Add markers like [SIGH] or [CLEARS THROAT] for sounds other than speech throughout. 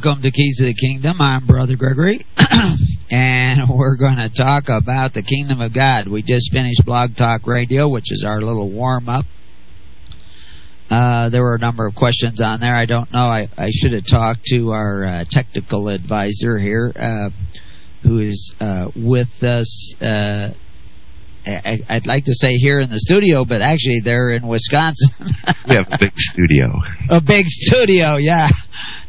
Welcome to Keys of the Kingdom. I'm Brother Gregory, [CLEARS THROAT] and we're going to talk about the Kingdom of God. We just finished Blog Talk Radio, which is our little warm up. Uh, there were a number of questions on there. I don't know. I, I should have talked to our uh, technical advisor here, uh, who is uh, with us. Uh, I, I'd like to say here in the studio, but actually they're in Wisconsin. [LAUGHS] we have a big studio. A big studio, yeah.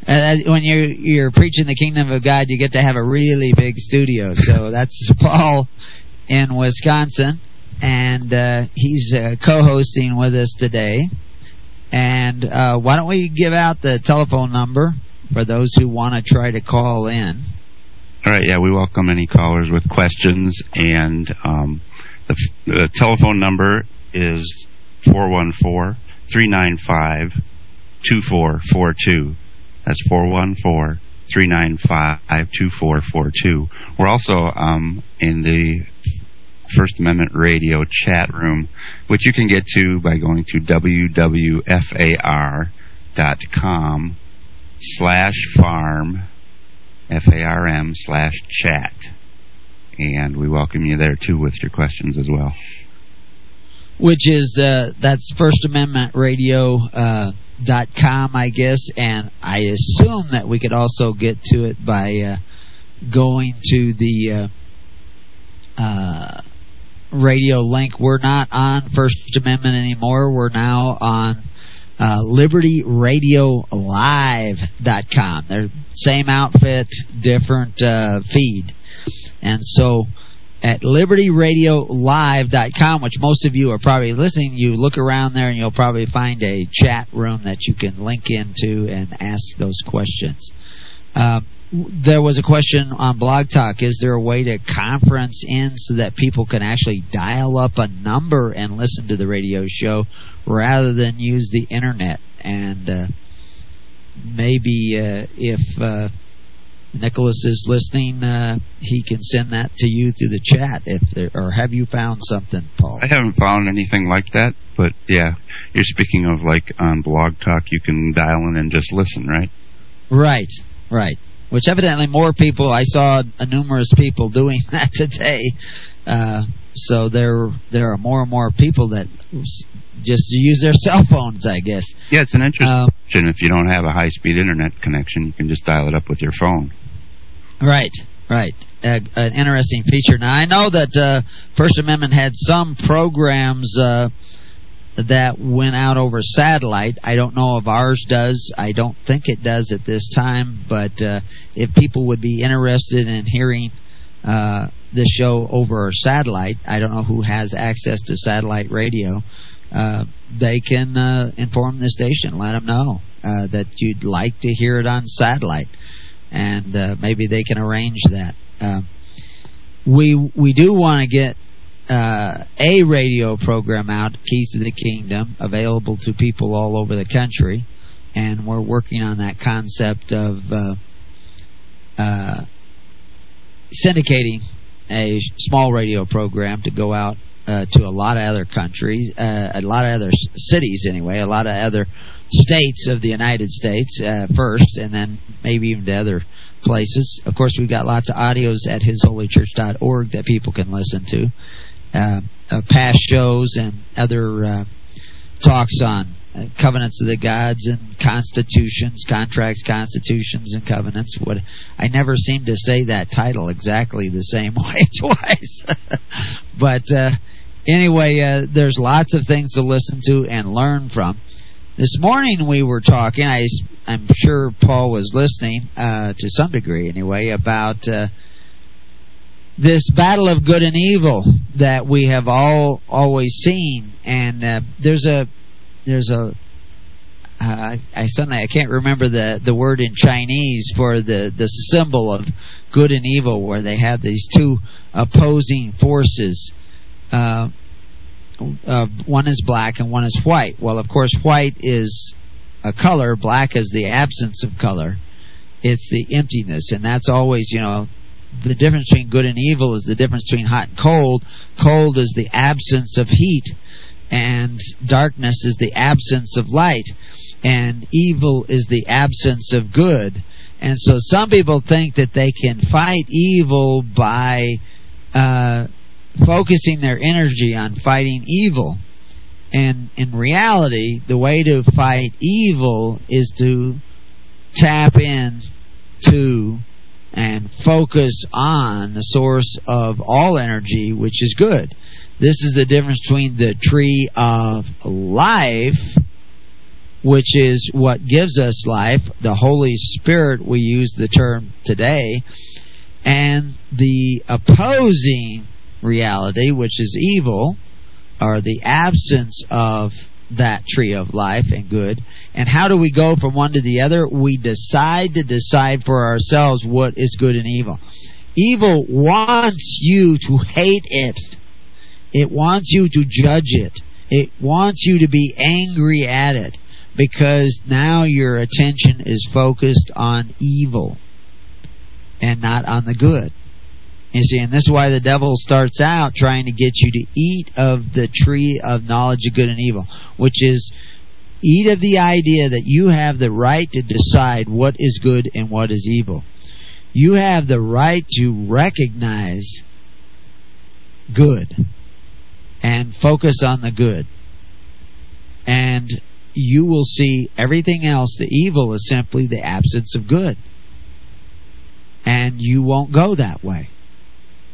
And when you're you're preaching the kingdom of God, you get to have a really big studio. So [LAUGHS] that's Paul in Wisconsin, and uh, he's uh, co-hosting with us today. And uh, why don't we give out the telephone number for those who want to try to call in? All right, yeah, we welcome any callers with questions, and um, the, the telephone number is 414 395 2442. That's 414 395 2442. We're also um, in the First Amendment Radio chat room, which you can get to by going to www.far.com slash farm, F-A-R-M slash chat. And we welcome you there too with your questions as well. Which is, uh, that's First Amendment Radio, uh, dot com, I guess, and I assume that we could also get to it by uh, going to the uh, uh, radio link. We're not on First Amendment anymore. We're now on uh, LibertyRadioLive.com. They're same outfit, different uh, feed, and so at libertyradiolive.com, which most of you are probably listening, you look around there and you'll probably find a chat room that you can link into and ask those questions. Uh, there was a question on Blog Talk. Is there a way to conference in so that people can actually dial up a number and listen to the radio show rather than use the internet? And uh, maybe uh, if uh, Nicholas is listening, uh, he can send that to you through the chat. If there, or have you found something, Paul? I haven't found anything like that, but yeah, you're speaking of like on Blog Talk, you can dial in and just listen, right? Right, right. Which evidently more people. I saw numerous people doing [LAUGHS] that today. Uh, so there, there are more and more people that just use their cell phones, I guess. Yeah, it's an interesting uh, option. If you don't have a high-speed internet connection, you can just dial it up with your phone. Right, right. Uh, an interesting feature. Now, I know that uh, First Amendment had some programs uh, that went out over satellite. I don't know if ours does. I don't think it does at this time. But uh, if people would be interested in hearing uh, this show over satellite, I don't know who has access to satellite radio. Uh, they can inform the station, let them know that you'd like to hear it on satellite, and uh, maybe they can arrange that. Uh, we we do want to get uh, a radio program out, Keys to the Kingdom, available to people all over the country, and we're working on that concept of syndicating a small radio program to go out uh, to a lot of other countries, uh, a lot of other cities anyway, a lot of other states of the United States uh, first, and then maybe even to other places. Of course, we've got lots of audios at hisholychurch.org that people can listen to, uh, past shows and other uh, talks on uh, covenants of the gods and constitutions, contracts, constitutions, and covenants. What I never seem to say that title exactly the same [LAUGHS] way twice, [LAUGHS] but uh, anyway, uh, there's lots of things to listen to and learn from. This morning we were talking. I, I'm sure Paul was listening uh, to some degree, anyway, about uh, this battle of good and evil that we have all always seen. And uh, there's a there's a uh, I suddenly I can't remember the the word in Chinese for the the symbol of good and evil, where they have these two opposing forces uh, uh, one is black and one is white. Well, of course, white is a color, black is the absence of color. It's the emptiness, and that's always, you know, the difference between good and evil is the difference between hot and cold. Cold is the absence of heat, and darkness is the absence of light, and evil is the absence of good. And so some people think that they can fight evil by uh, focusing their energy on fighting evil. And in reality, the way to fight evil is to tap in to and focus on the source of all energy, which is good. This is the difference between the tree of life, which is what gives us life, the Holy Spirit, we use the term today, and the opposing reality, which is evil, or the absence of that tree of life and good. And how do we go from one to the other? We decide to decide for ourselves what is good and evil. Evil wants you to hate it. It wants you to judge it. It wants you to be angry at it because now your attention is focused on evil and not on the good. You see, and this is why the devil starts out trying to get you to eat of the tree of knowledge of good and evil, which is eat of the idea that you have the right to decide what is good and what is evil. You have the right to recognize good and focus on the good. And you will see everything else, the evil is simply the absence of good. And you won't go that way.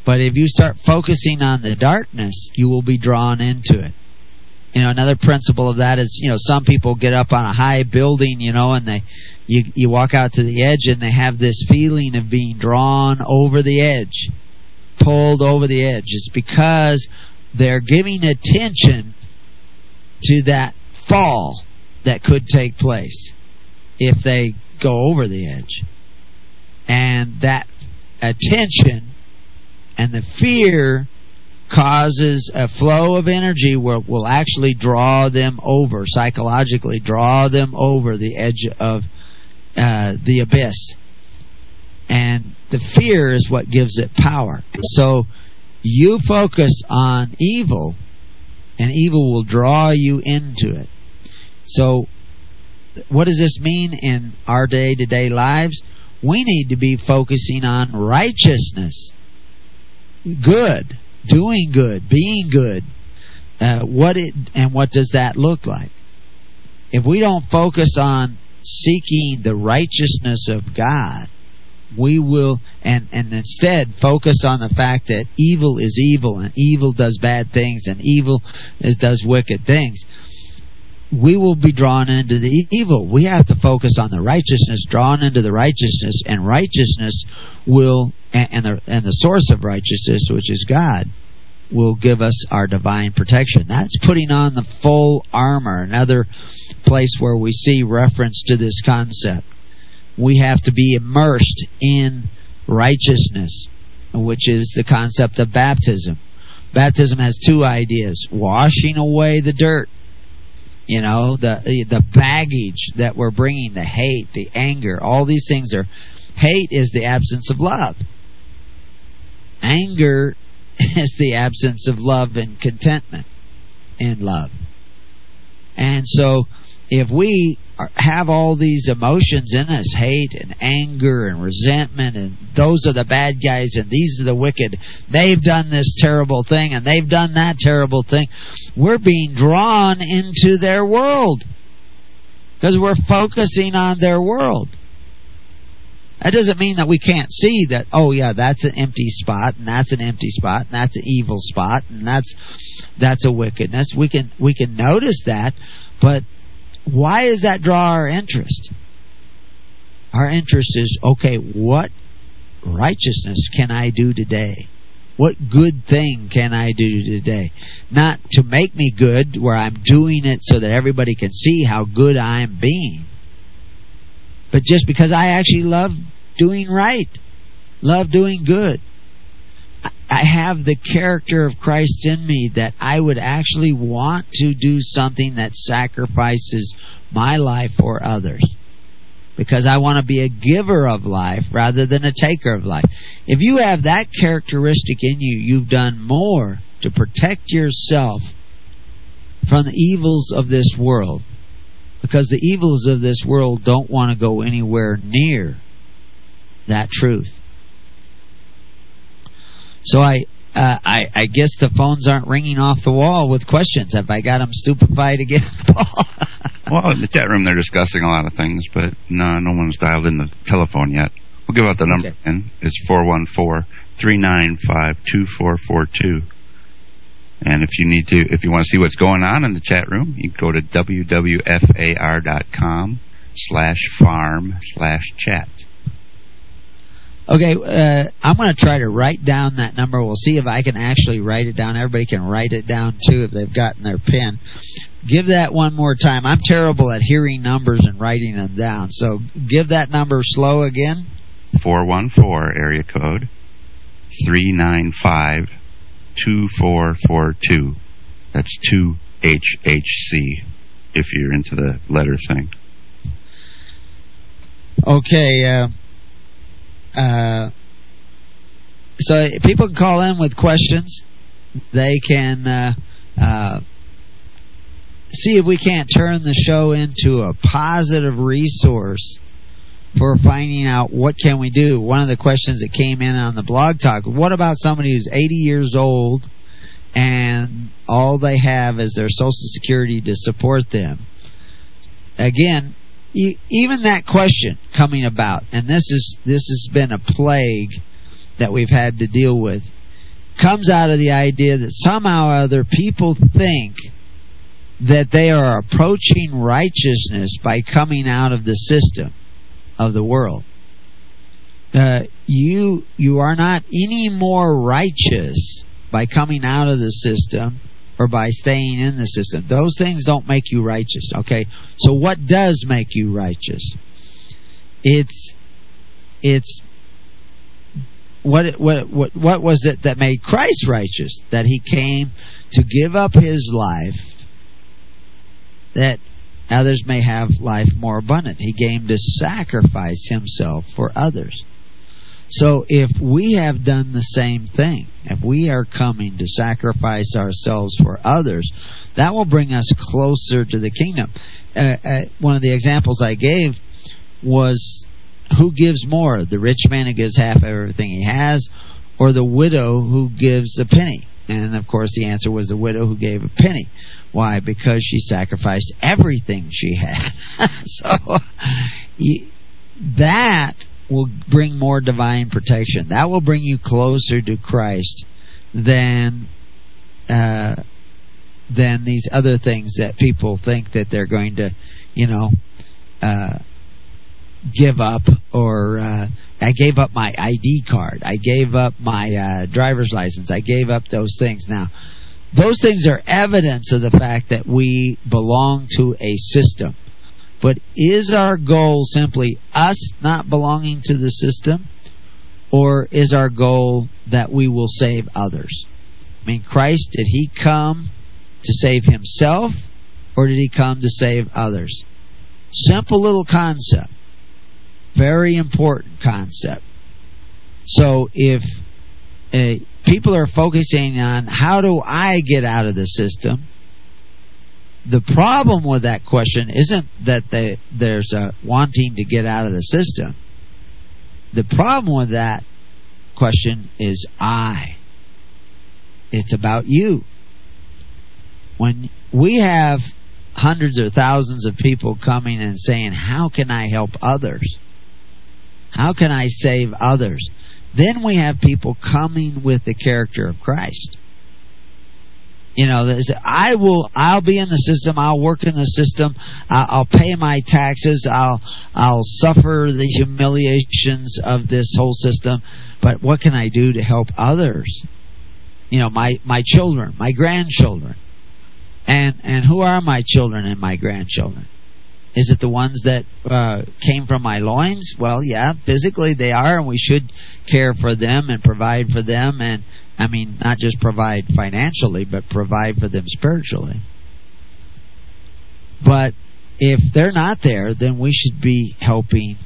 But if you start focusing on the darkness, you will be drawn into it. You know, another principle of that is, you know, some people get up on a high building, you know, and they you you walk out to the edge and they have this feeling of being drawn over the edge, pulled over the edge. It's because they're giving attention to that fall that could take place if they go over the edge. And that attention and the fear causes a flow of energy where will actually draw them over, psychologically draw them over the edge of uh, the abyss. And the fear is what gives it power. So you focus on evil, and evil will draw you into it. So, what does this mean in our day to day lives? We need to be focusing on righteousness good, doing good, being good. Uh, what it and what does that look like? If we don't focus on seeking the righteousness of God, we will and and instead focus on the fact that evil is evil and evil does bad things and evil is, does wicked things we will be drawn into the evil. We have to focus on the righteousness, drawn into the righteousness, and righteousness will, and the, and the source of righteousness, which is God, will give us our divine protection. That's putting on the full armor. Another place where we see reference to this concept. We have to be immersed in righteousness, which is the concept of baptism. Baptism has two ideas washing away the dirt you know the the baggage that we're bringing the hate the anger all these things are hate is the absence of love. Anger [LAUGHS] is the absence of love and contentment in love. And so if we are, have all these emotions in us hate and anger and resentment and those are the bad guys and these are the wicked they've done this terrible thing and they've done that terrible thing we're being drawn into their world. Because we're focusing on their world that doesn't mean that we can't see that oh yeah that's an empty spot and that's an empty spot and that's an evil spot and that's that's a wickedness we can we can notice that but why does that draw our interest? Our interest is okay, what righteousness can I do today? What good thing can I do today? Not to make me good, where I'm doing it so that everybody can see how good I'm being, but just because I actually love doing right, love doing good. I have the character of Christ in me that I would actually want to do something that sacrifices my life for others because I want to be a giver of life rather than a taker of life. If you have that characteristic in you, you've done more to protect yourself from the evils of this world because the evils of this world don't want to go anywhere near that truth. So I, uh, I, I guess the phones aren't ringing off the wall with questions. Have I got them stupefied again, [LAUGHS] Paul? well, in the chat room they're discussing a lot of things, but no, no one's dialed in the telephone yet. We'll give out the number Okay. again. It's four one four three nine five two four four two. And if you need to, if you want to see what's going on in the chat room, you can go to wwfar.com slash farm slash chat. Okay, uh, I'm going to try to write down that number. We'll see if I can actually write it down. Everybody can write it down too if they've gotten their pen. Give that one more time. I'm terrible at hearing numbers and writing them down. So give that number slow again. 414 area code 395 2442. That's 2HHC if you're into the letter thing. Okay. Uh, uh, so people can call in with questions. They can uh, uh, see if we can't turn the show into a positive resource for finding out what can we do. One of the questions that came in on the blog talk: What about somebody who's 80 years old and all they have is their Social Security to support them? Again, even that question coming about, and this is this has been a plague that we've had to deal with, comes out of the idea that somehow or other people think that they are approaching righteousness by coming out of the system of the world. Uh, you you are not any more righteous by coming out of the system or by staying in the system. Those things don't make you righteous. Okay, so what does make you righteous? It's it's what what what what was it that made Christ righteous? That he came to give up his life that others may have life more abundant. He came to sacrifice himself for others. So if we have done the same thing, if we are coming to sacrifice ourselves for others, that will bring us closer to the kingdom. Uh, uh, one of the examples I gave was who gives more, the rich man who gives half of everything he has, or the widow who gives a penny? And of course, the answer was the widow who gave a penny. Why? Because she sacrificed everything she had. [LAUGHS] so y- that will bring more divine protection. That will bring you closer to Christ than uh, than these other things that people think that they're going to, you know, uh, give up or uh, I gave up my ID card. I gave up my uh, driver's license. I gave up those things. Now, those things are evidence of the fact that we belong to a system. But is our goal simply us not belonging to the system? Or is our goal that we will save others? I mean, Christ, did he come to save himself or did he come to save others? Simple little concept. Very important concept. So if uh, people are focusing on how do I get out of the system, the problem with that question isn't that they, there's a wanting to get out of the system. The problem with that question is I. It's about you. When we have hundreds or thousands of people coming and saying, How can I help others? How can I save others? Then we have people coming with the character of Christ. You know, I will. I'll be in the system. I'll work in the system. I'll, pay my taxes. I'll I'll suffer the humiliations of this whole system. But what can I do to help others? You know, my my children, my grandchildren, and and who are my children and my grandchildren? Is it the ones that uh, came from my loins? Well, yeah, physically they are, and we should care for them and provide for them, and I mean, not just provide financially, but provide for them spiritually. But if they're not there, then we should be helping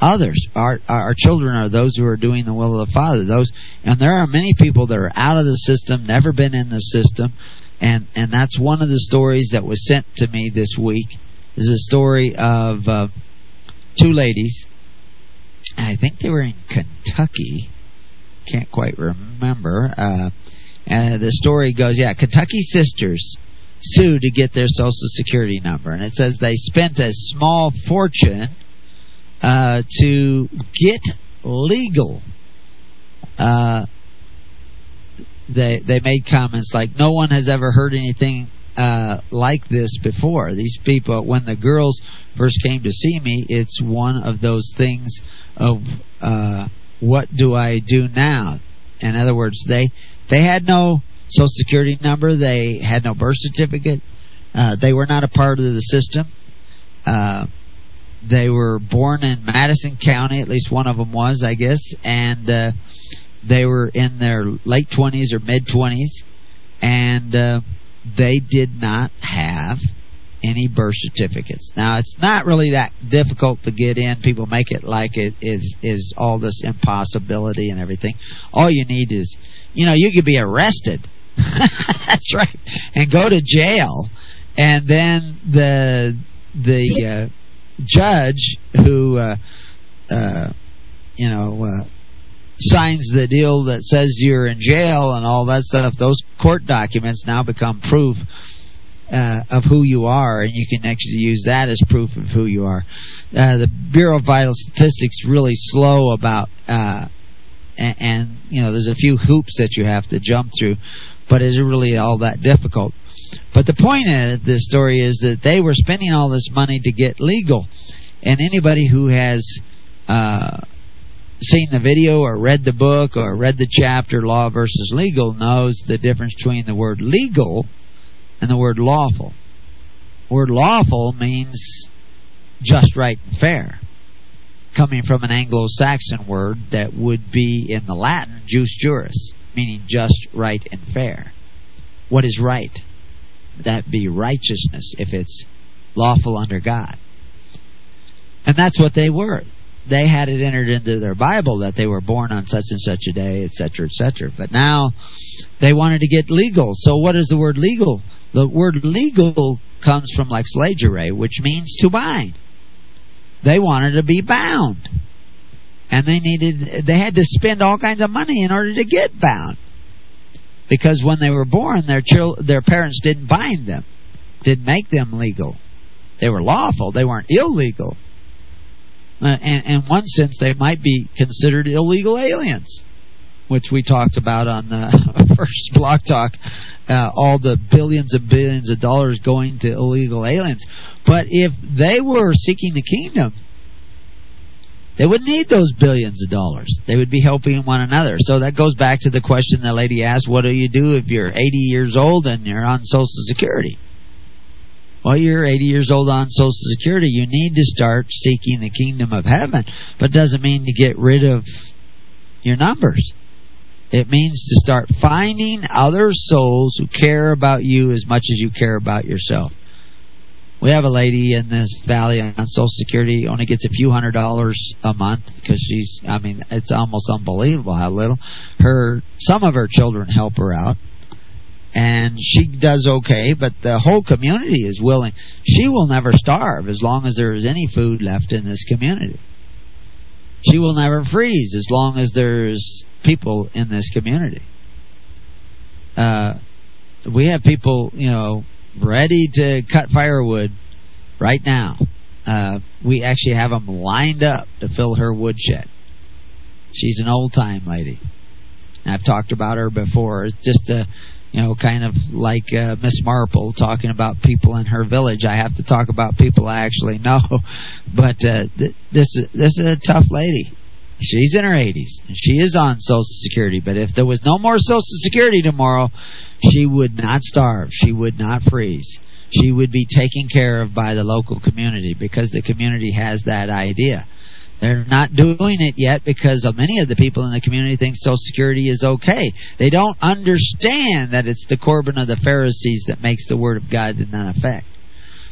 others. Our our children are those who are doing the will of the Father. Those, and there are many people that are out of the system, never been in the system, and and that's one of the stories that was sent to me this week. Is a story of uh, two ladies. I think they were in Kentucky. Can't quite remember. Uh, and the story goes, yeah, Kentucky sisters sue to get their social security number, and it says they spent a small fortune uh, to get legal. Uh, they they made comments like, "No one has ever heard anything uh, like this before." These people, when the girls first came to see me, it's one of those things of uh, what do I do now? In other words, they they had no social security number, they had no birth certificate, uh, they were not a part of the system. Uh, they were born in Madison County, at least one of them was, I guess, and uh, they were in their late 20s or mid 20s, and uh, they did not have any birth certificates. Now, it's not really that difficult to get in. People make it like it is is all this impossibility and everything. All you need is, you know, you could be arrested. [LAUGHS] That's right, and go to jail, and then the the uh, judge who, uh, uh, you know, uh, signs the deal that says you're in jail and all that stuff, those court documents now become proof uh, of who you are, and you can actually use that as proof of who you are. Uh, the Bureau of Vital Statistics really slow about, uh, and, and you know, there's a few hoops that you have to jump through, but is it really all that difficult? But the point of this story is that they were spending all this money to get legal, and anybody who has uh, seen the video or read the book or read the chapter law versus legal knows the difference between the word legal and the word lawful. The word lawful means just right and fair, coming from an Anglo-Saxon word that would be in the Latin jus juris, meaning just right and fair. What is right? that be righteousness if it's lawful under God. And that's what they were. They had it entered into their Bible that they were born on such and such a day, etc., etc. But now they wanted to get legal. So what is the word legal? The word legal comes from lex legere, which means to bind. They wanted to be bound. And they needed they had to spend all kinds of money in order to get bound because when they were born, their chil- their parents didn't bind them, didn't make them legal. They were lawful; they weren't illegal. Uh, and in one sense, they might be considered illegal aliens, which we talked about on the [LAUGHS] first Blog Talk. Uh, all the billions and billions of dollars going to illegal aliens. But if they were seeking the kingdom, they wouldn't need those billions of dollars. They would be helping one another. So that goes back to the question the lady asked, what do you do if you're 80 years old and you're on Social Security? Well, you're 80 years old on Social Security. You need to start seeking the kingdom of heaven. But doesn't mean to get rid of your numbers. It means to start finding other souls who care about you as much as you care about yourself. We have a lady in this valley on Social Security only gets a few hundred dollars a month because she's. I mean, it's almost unbelievable how little. Her some of her children help her out, and she does okay. But the whole community is willing. She will never starve as long as there is any food left in this community. She will never freeze as long as there's people in this community. Uh, we have people, you know, ready to cut firewood right now. Uh, we actually have them lined up to fill her woodshed. She's an old time lady. I've talked about her before. It's just a, you know, kind of like uh, Miss Marple talking about people in her village. I have to talk about people I actually know, [LAUGHS] but uh, th- this this is a tough lady. She's in her 80s and she is on Social Security. But if there was no more Social Security tomorrow, she would not starve. She would not freeze. She would be taken care of by the local community because the community has that idea. They're not doing it yet because many of the people in the community think Social Security is okay. They don't understand that it's the Corban of the Pharisees that makes the Word of God to none effect.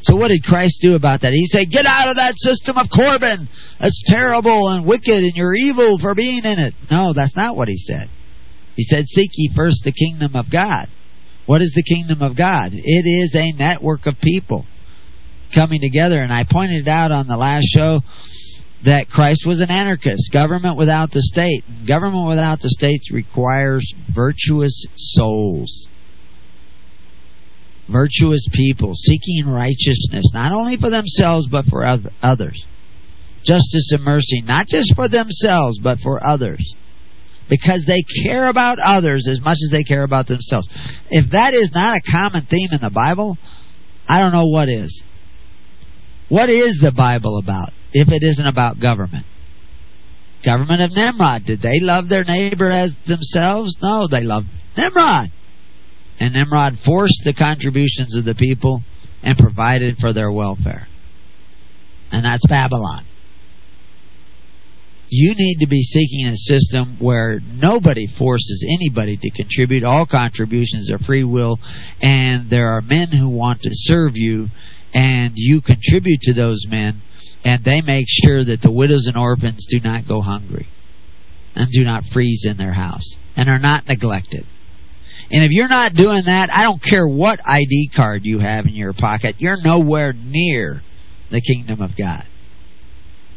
So what did Christ do about that? He said, get out of that system of Corban. That's terrible and wicked and you're evil for being in it. No, that's not what he said. He said, seek ye first the kingdom of God. What is the kingdom of God? It is a network of people coming together. And I pointed out on the last show that Christ was an anarchist, government without the state. Government without the states requires virtuous souls. Virtuous people seeking righteousness, not only for themselves, but for others. Justice and mercy, not just for themselves, but for others. Because they care about others as much as they care about themselves. If that is not a common theme in the Bible, I don't know what is. What is the Bible about if it isn't about government? Government of Nimrod. Did they love their neighbor as themselves? No, they loved Nimrod. And Nimrod forced the contributions of the people and provided for their welfare. And that's Babylon. You need to be seeking a system where nobody forces anybody to contribute. All contributions are free will, and there are men who want to serve you and you contribute to those men, and they make sure that the widows and orphans do not go hungry and do not freeze in their house and are not neglected. And if you're not doing that, I don't care what ID card you have in your pocket, you're nowhere near the kingdom of God.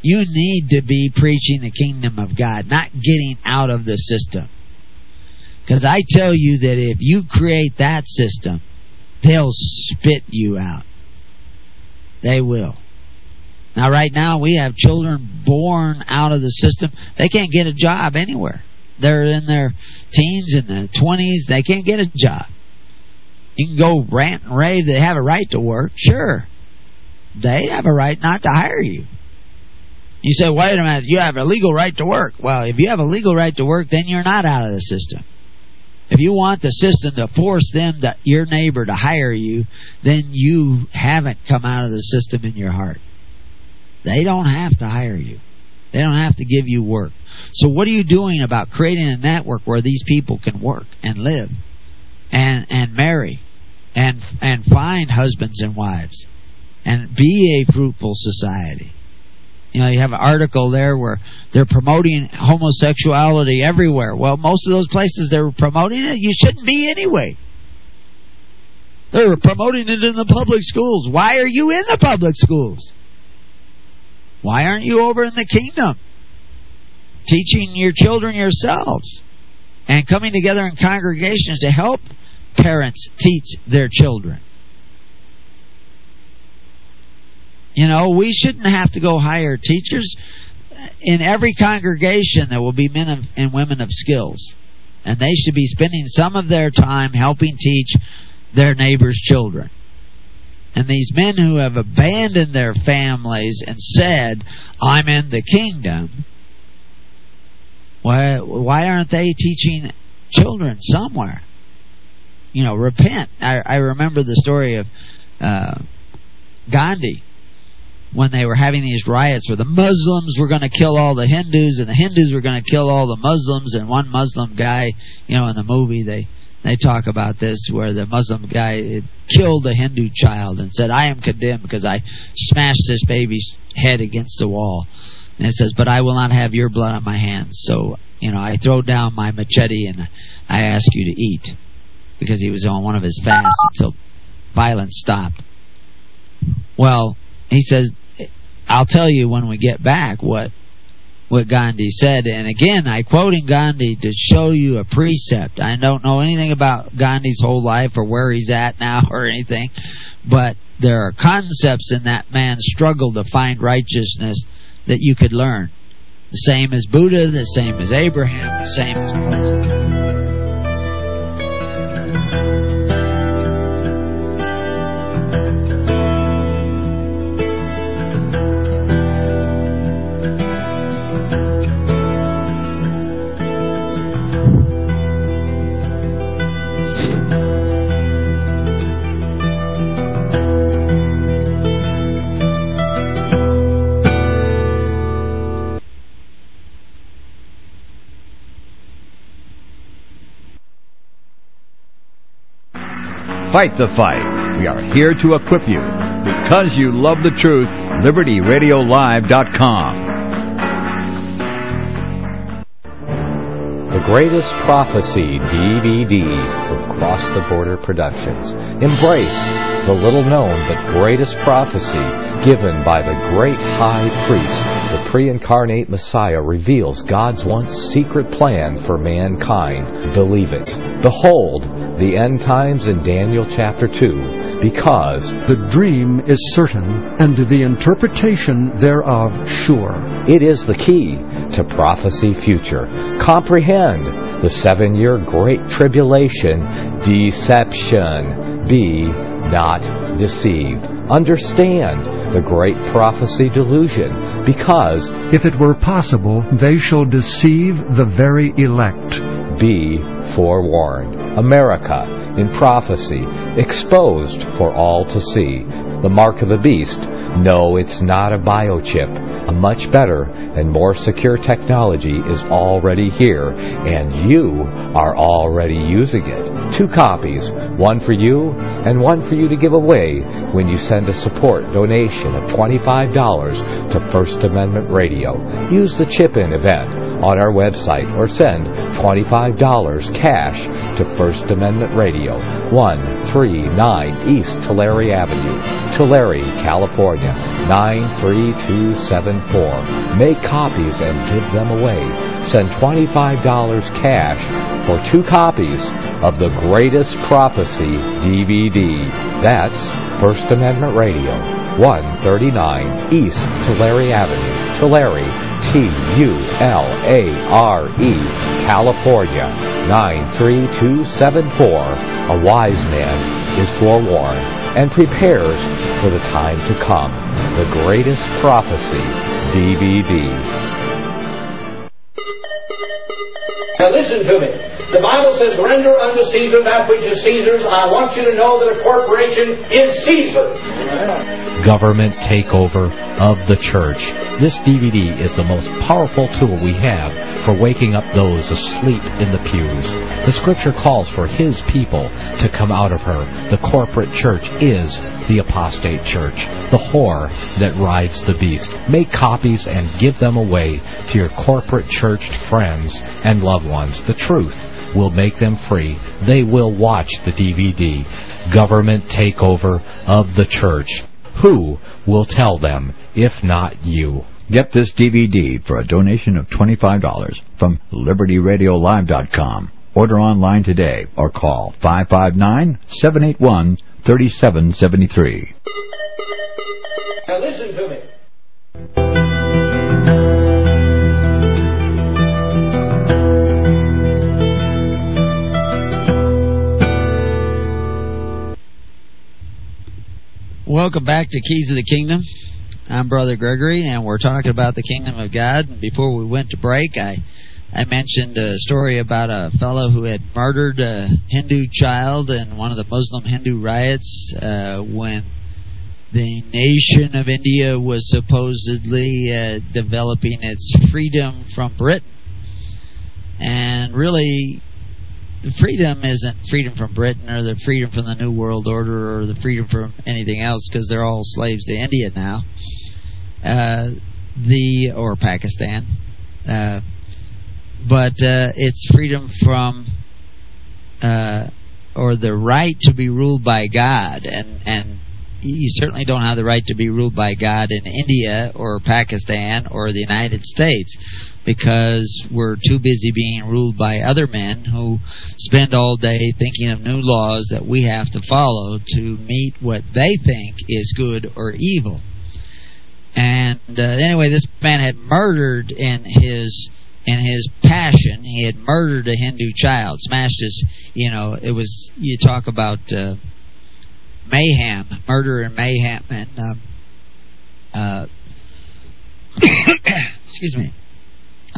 You need to be preaching the kingdom of God, not getting out of the system. Because I tell you that if you create that system, they'll spit you out. They will. Now, right now, we have children born out of the system. They can't get a job anywhere. They're in their teens and the 20s. They can't get a job. You can go rant and rave. They have a right to work. Sure. They have a right not to hire you. You say, wait a minute, you have a legal right to work. Well, if you have a legal right to work, then you're not out of the system. If you want the system to force them, to, your neighbor, to hire you, then you haven't come out of the system in your heart. They don't have to hire you. They don't have to give you work. So what are you doing about creating a network where these people can work and live and and marry and and find husbands and wives and be a fruitful society? You know, you have an article there where they're promoting homosexuality everywhere. Well, most of those places they're promoting it, you shouldn't be anyway. They're promoting it in the public schools. Why are you in the public schools? Why aren't you over in the kingdom? Teaching your children yourselves and coming together in congregations to help parents teach their children. You know, we shouldn't have to go hire teachers. In every congregation, there will be men and women of skills. And they should be spending some of their time helping teach their neighbors' children. And these men who have abandoned their families and said, I'm in the kingdom, why, why aren't they teaching children somewhere? You know, repent. I, I remember the story of uh, Gandhi when they were having these riots where the Muslims were going to kill all the Hindus and the Hindus were going to kill all the Muslims and one Muslim guy, you know, in the movie they they talk about this where the Muslim guy killed a Hindu child and said, "I am condemned because I smashed this baby's head against the wall." And it says, "But I will not have your blood on my hands." So, you know, I throw down my machete and I ask you to eat because he was on one of his fasts until violence stopped. Well, he says I'll tell you when we get back what what Gandhi said. And again, I quoting Gandhi to show you a precept. I don't know anything about Gandhi's whole life or where he's at now [LAUGHS] or anything, but there are concepts in that man's struggle to find righteousness that you could learn. The same as Buddha, the same as Abraham, the same as Moses. Fight the fight. We are here to equip you. Because you love the truth, LibertyRadioLive.com. The Greatest Prophecy DVD from Cross the Border Productions. Embrace the little known but greatest prophecy given by the great high priest. The pre-incarnate Messiah reveals God's once secret plan for mankind. Believe it. Behold, the end times in Daniel chapter 2, because the dream is certain and the interpretation thereof sure. It is the key to prophecy future. Comprehend the seven year great tribulation deception. Be not deceived. Understand the great prophecy delusion because if it were possible, they shall deceive the very elect. Be forewarned. America in prophecy exposed for all to see. The mark of the beast. No, it's not a biochip. A much better and more secure technology is already here, and you are already using it. Two copies, one for you and one for you to give away when you send a support donation of $25 to First Amendment Radio. Use the chip-in event on our website or send $25 cash to First Amendment Radio, 139 East Tulare Avenue, Tulare, California, 93274. Make copies and give them away. Send $25 cash for two copies of the Greatest Prophecy DVD. That's First Amendment Radio, 139 East Tulare Avenue, Tulare, T-U-L-A-R-E, California, 93274. A wise man is forewarned and prepares for the time to come. The Greatest Prophecy DVD. Now listen to me. The Bible says, render unto Caesar that which is Caesar's. I want you to know that a corporation is Caesar. Government takeover of the church. This DVD is the most powerful tool we have for waking up those asleep in the pews. The scripture calls for his people to come out of her. The corporate church is the apostate church, the whore that rides the beast. Make copies and give them away to your corporate churched friends and loved ones. The truth will make them free. They will watch the DVD. Government takeover of the church. Who will tell them if not you? Get this DVD for a donation of $25 from LibertyRadioLive.com. Order online today or call 559-781-3773. Now listen to me. Welcome back to Keys of the Kingdom. I'm Brother Gregory, and we're talking about the Kingdom of God. And before we went to break, I I mentioned a story about a fellow who had murdered a Hindu child in one of the Muslim Hindu riots uh, when the nation of India was supposedly uh, developing its freedom from Britain. And really, freedom isn't freedom from Britain or the freedom from the New World Order or the freedom from anything else because they're all slaves to India now. Uh, the or Pakistan, uh, but uh, it's freedom from uh, or the right to be ruled by God, and and you certainly don't have the right to be ruled by God in India or Pakistan or the United States because we're too busy being ruled by other men who spend all day thinking of new laws that we have to follow to meet what they think is good or evil. And uh, anyway, this man had murdered in his in his passion. He had murdered a Hindu child, smashed his. You know, it was you talk about uh, mayhem, murder and mayhem, and um, uh, [COUGHS] excuse me,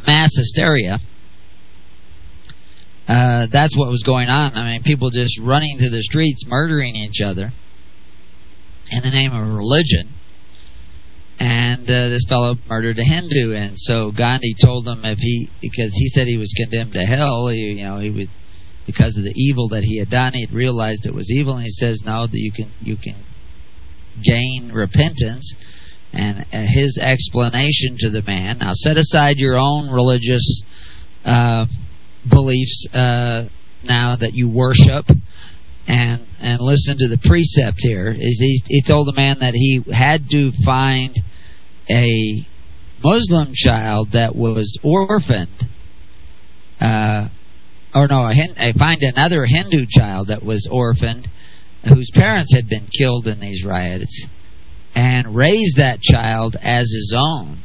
mass hysteria. Uh, that's what was going on. I mean, people just running through the streets, murdering each other in the name of religion and uh, this fellow murdered a Hindu, and so Gandhi told him if he because he said he was condemned to hell, he, you know, he would because of the evil that he had done, he realized it was evil, and he says no, that you can you can gain repentance. And uh, his explanation to the man. Now set aside your own religious uh, beliefs uh, now that you worship and and listen to the precept here. Is he, he told the man that he had to find a Muslim child that was orphaned uh, or no, I find another Hindu child that was orphaned, whose parents had been killed in these riots, and raise that child as his own,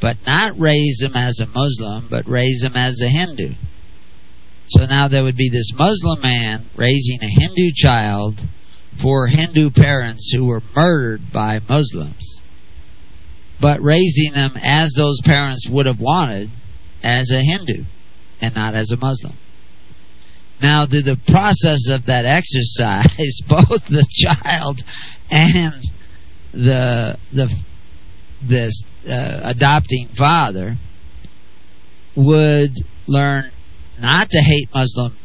but not raise him as a Muslim, but raise him as a Hindu. So now there would be this Muslim man raising a Hindu child for Hindu parents who were murdered by Muslims, but raising them as those parents would have wanted as a Hindu and not as a Muslim. Now, through the process of that exercise, [LAUGHS] both the child and the the this uh, adopting father would learn not to hate Muslim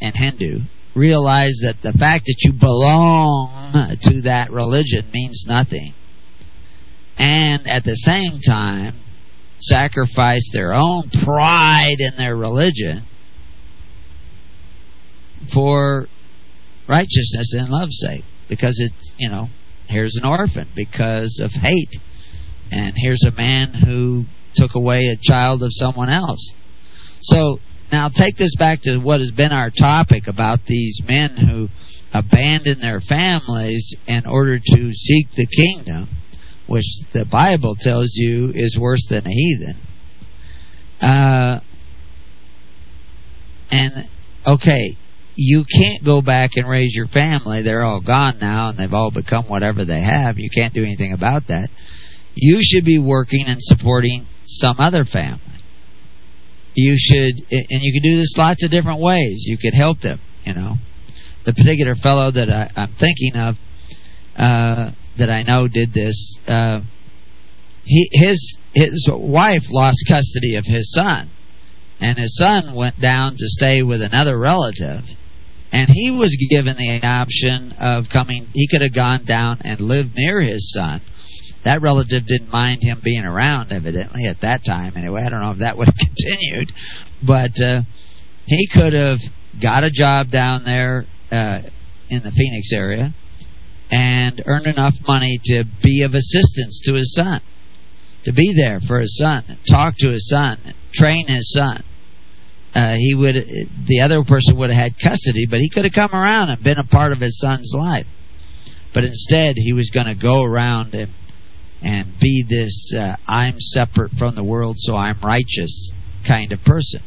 and Hindu, realize that the fact that you belong to that religion means nothing, and at the same time sacrifice their own pride in their religion for righteousness and love's sake. Because it's, you know, here's an orphan because of hate. And here's a man who took away a child of someone else. So now take this back to what has been our topic about these men who abandon their families in order to seek the kingdom, which the Bible tells you is worse than a heathen. Uh, and okay, you can't go back and raise your family. They're all gone now and they've all become whatever they have. You can't do anything about that. You should be working and supporting some other family. You should, and you can do this lots of different ways. You could help them, you know. The particular fellow that I, am thinking of, uh, that I know did this, uh, he, his, his wife lost custody of his son and his son went down to stay with another relative and he was given the option of coming. He could have gone down and lived near his son. That relative didn't mind him being around, evidently, at that time. Anyway, I don't know if that would have [LAUGHS] continued. But uh, he could have got a job down there uh, in the Phoenix area and earned enough money to be of assistance to his son, to be there for his son, talk to his son, and train his son uh, he would the other person would have had custody, but he could have come around and been a part of his son's life. But instead, he was going to go around and and be this uh, I'm separate from the world, so I'm righteous kind of person.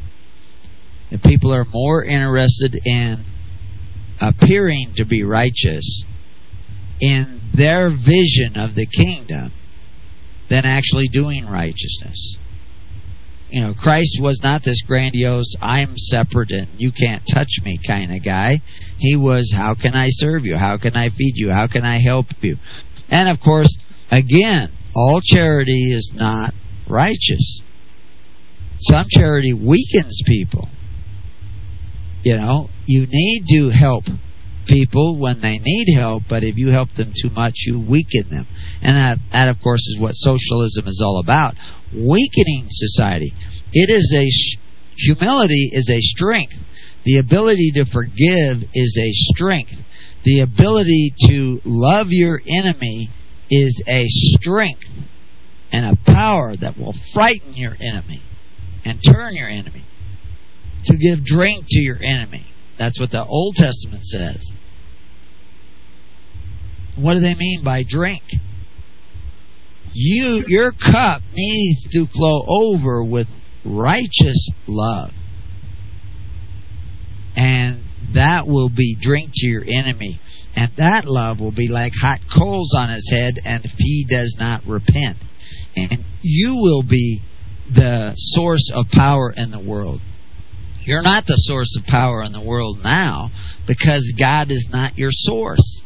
If people are more interested in appearing to be righteous in their vision of the kingdom than actually doing righteousness you know, Christ was not this grandiose, I'm separate and you can't touch me kind of guy. He was, how can I serve you? How can I feed you? How can I help you? And of course, again, all charity is not righteous. Some charity weakens people. You know, you need to help people when they need help, but if you help them too much, you weaken them. And that, that of course, is what socialism is all about weakening society. It is a humility is a strength. The ability to forgive is a strength. The ability to love your enemy is a strength and a power that will frighten your enemy and turn your enemy. To give drink to your enemy. That's what the Old Testament says. What do they mean by drink? You your cup needs to flow over with righteous love. And that will be drink to your enemy. And that love will be like hot coals on his head, and if he does not repent. And you will be the source of power in the world. You're not the source of power in the world now because God is not your source.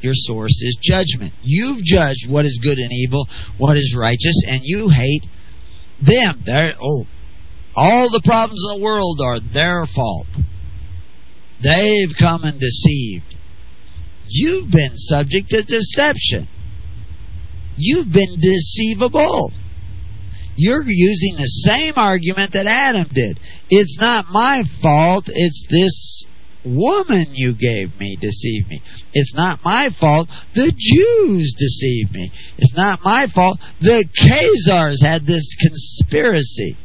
Your source is judgment. You've judged what is good and evil, what is righteous, and you hate them. They're, oh, all the problems in the world are their fault. They've come and deceived. You've been subject to deception. You've been deceivable. You're using the same argument that Adam did. It's not my fault, it's this woman you gave me deceived me. It's not my fault the Jews deceived me. It's not my fault the Khazars had this conspiracy.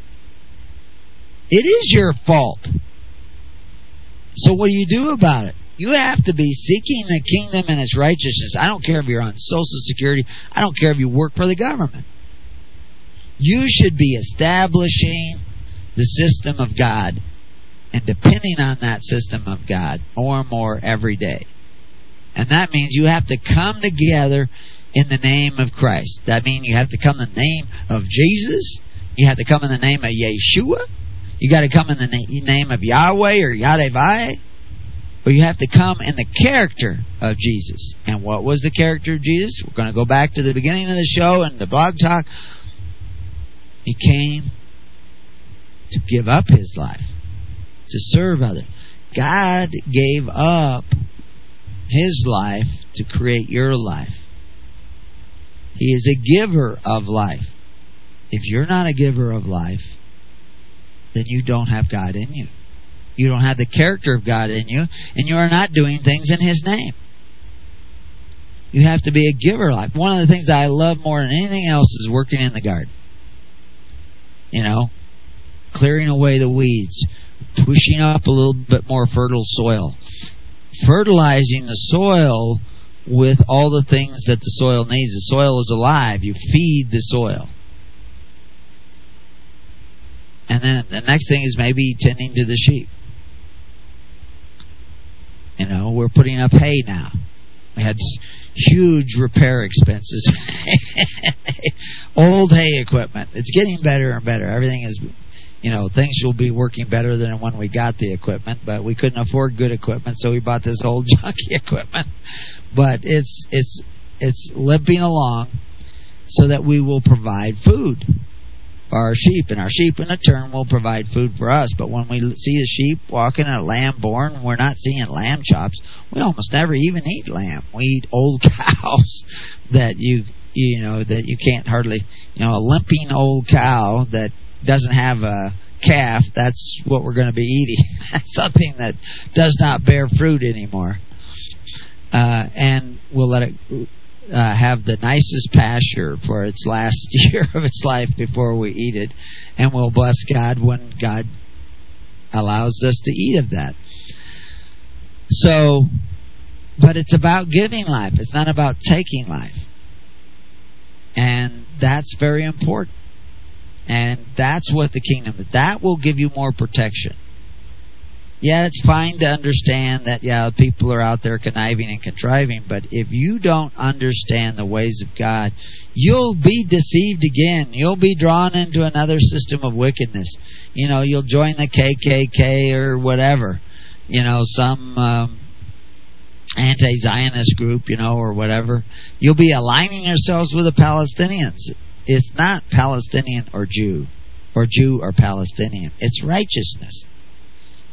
It is your fault. So what do you do about it? You have to be seeking the kingdom and its righteousness. I don't care if you're on Social Security. I don't care if you work for the government. You should be establishing the system of God and depending on that system of God more and more every day. And that means you have to come together in the name of Christ. That means you have to come in the name of Jesus. You have to come in the name of Yeshua. You got to come in the name of Yahweh or Yadevai. But you have to come in the character of Jesus. And what was the character of Jesus? We're going to go back to the beginning of the show and the Blog Talk. He came to give up his life to serve others. God gave up his life to create your life. He is a giver of life. If you're not a giver of life, then you don't have God in you. You don't have the character of God in you, and you are not doing things in His name. You have to be a giver of life. One of the things I love more than anything else is working in the garden. You know, clearing away the weeds, pushing up a little bit more fertile soil, fertilizing the soil with all the things that the soil needs. The soil is alive. You feed the soil. And then the next thing is maybe tending to the sheep. You know, we're putting up hay now. We had huge repair expenses. [LAUGHS] Old hay equipment. It's getting better and better. Everything is you know, things will be working better than when we got the equipment, but we couldn't afford good equipment, so we bought this old [LAUGHS] junky equipment. But it's it's it's limping along so that we will provide food for our sheep, and our sheep in turn will provide food for us. But when we see a sheep walking a lamb born, we're not seeing lamb chops. We almost never even eat lamb. We eat old [LAUGHS] cows that you you know that you can't hardly you know a limping old cow that doesn't have a calf, that's what we're going to be eating. [LAUGHS] Something that does not bear fruit anymore. Uh, and we'll let it uh, have the nicest pasture for its last [LAUGHS] year of its life before we eat it. And we'll bless God when God allows us to eat of that. So, but it's about giving life, it's not about taking life. And that's very important. And that's what the kingdom. That will give you more protection. Yeah, it's fine to understand that, yeah, people are out there conniving and contriving, but if you don't understand the ways of God, you'll be deceived again. You'll be drawn into another system of wickedness. You know, you'll join the KKK or whatever. You know, some um, anti Zionist group, you know, or whatever. You'll be aligning yourselves with the Palestinians it's not Palestinian or Jew, or Jew or Palestinian. It's righteousness.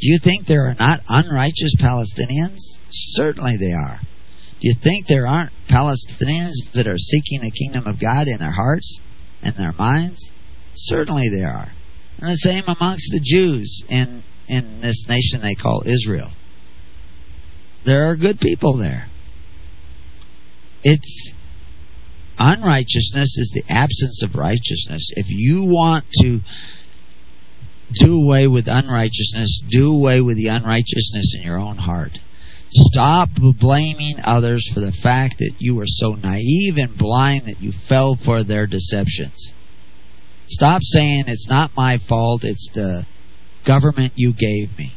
Do you think there are not unrighteous Palestinians? Certainly they are. Do you think there aren't Palestinians that are seeking the kingdom of God in their hearts and their minds? Certainly there are. And the same amongst the Jews in, in this nation they call Israel. There are good people there. It's Unrighteousness is the absence of righteousness. If you want to do away with unrighteousness, do away with the unrighteousness in your own heart. Stop blaming others for the fact that you were so naive and blind that you fell for their deceptions. Stop saying it's not my fault, it's the government you gave me.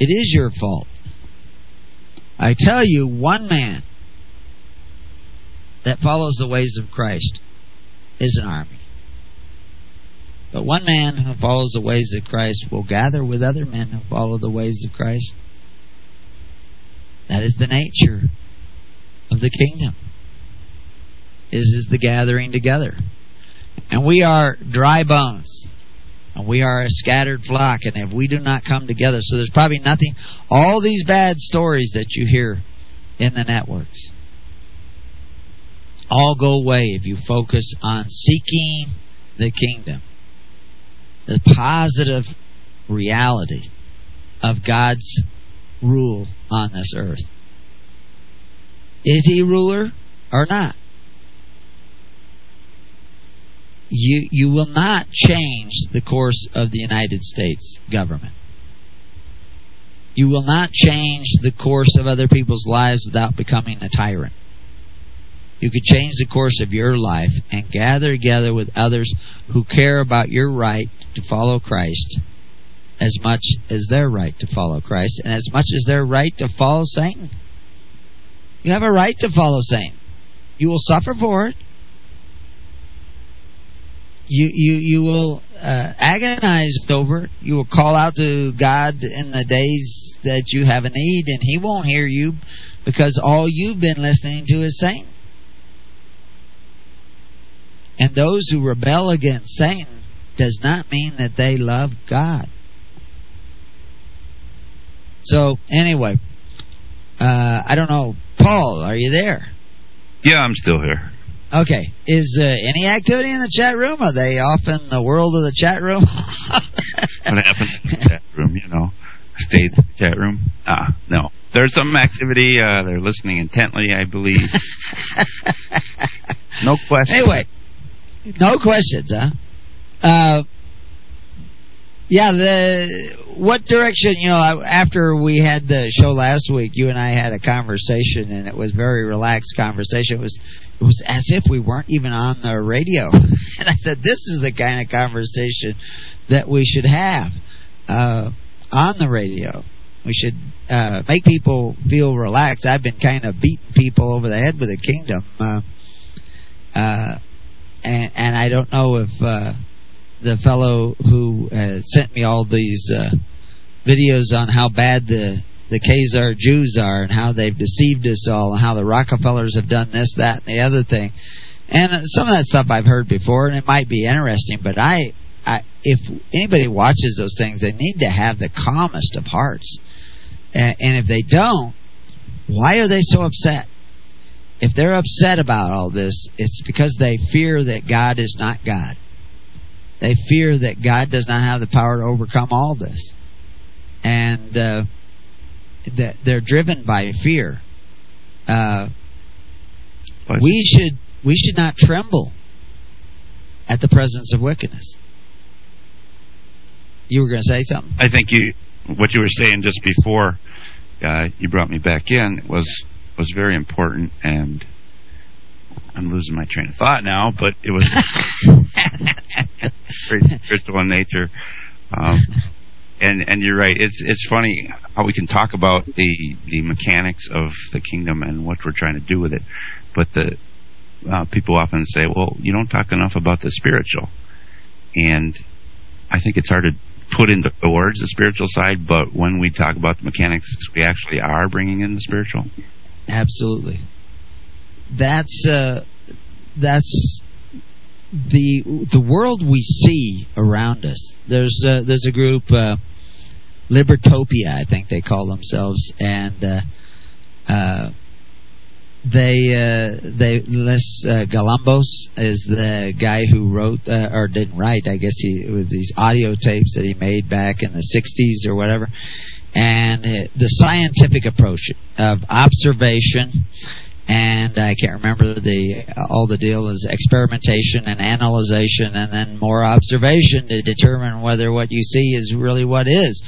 It is your fault. I tell you, one man that follows the ways of Christ is an army. But one man who follows the ways of Christ will gather with other men who follow the ways of Christ. That is the nature of the kingdom. Is is the gathering together. And we are dry bones. And we are a scattered flock. And if we do not come together, so there's probably nothing all these bad stories that you hear in the networks. All go away if you focus on seeking the kingdom. The positive reality of God's rule on this earth. Is he ruler or not? You you will not change the course of the United States government. You will not change the course of other people's lives without becoming a tyrant. You could change the course of your life and gather together with others who care about your right to follow Christ as much as their right to follow Christ and as much as their right to follow Satan. You have a right to follow Satan. You will suffer for it. You you you will uh, agonize over it. You will call out to God in the days that you have a need, and He won't hear you because all you've been listening to is Satan. And those who rebel against Satan does not mean that they love God. So anyway, uh, I don't know, Paul, are you there? Yeah, I'm still here. Okay. Is uh, any activity in the chat room? Are they off in the world of the chat room? [LAUGHS] what happened in the chat room? You know, stays in the chat room. Ah, no. There's some activity. Uh, they're listening intently, I believe. [LAUGHS] no question. Anyway, no questions, huh? Uh, yeah, the what direction? You know, after we had the show last week, you and I had a conversation, and it was very relaxed conversation. It was it was as if we weren't even on the radio. [LAUGHS] and I said, "This is the kind of conversation that we should have uh, on the radio. We should uh, make people feel relaxed." I've been kind of beating people over the head with the kingdom, uh, uh, and and I don't know if. Uh, the fellow who uh, sent me all these uh, videos on how bad the the Khazar Jews are and how they've deceived us all and how the Rockefellers have done this, that, and the other thing. And uh, some of that stuff I've heard before, and it might be interesting, but I, I if anybody watches those things, they need to have the calmest of hearts. And, and if they don't, why are they so upset? If they're upset about all this, it's because they fear that God is not God. They fear that God does not have the power to overcome all this. And uh, that they're driven by fear. Uh, we should we should not tremble at the presence of wickedness. You were going to say something. I think you what you were saying just before uh, you brought me back in was was very important, and I'm losing my train of thought now. But it was [LAUGHS] very spiritual in nature. Um, and and you're right. It's it's funny how we can talk about the the mechanics of the kingdom and what we're trying to do with it, but the uh, people often say, "Well, you don't talk enough about the spiritual," and I think it's hard to put into words the spiritual side. But when we talk about the mechanics, we actually are bringing in the spiritual. Absolutely. That's uh, that's the the world we see around us. There's uh, there's a group, uh, Libertopia, I think they call themselves, and uh, uh, they uh, they Les uh, Galambos is the guy who wrote uh, or didn't write. I guess he with these audio tapes that he made back in the '60s or whatever, and uh, the scientific approach of observation and I can't remember the all the deal is experimentation and analyzation and then more observation to determine whether what you see is really what is.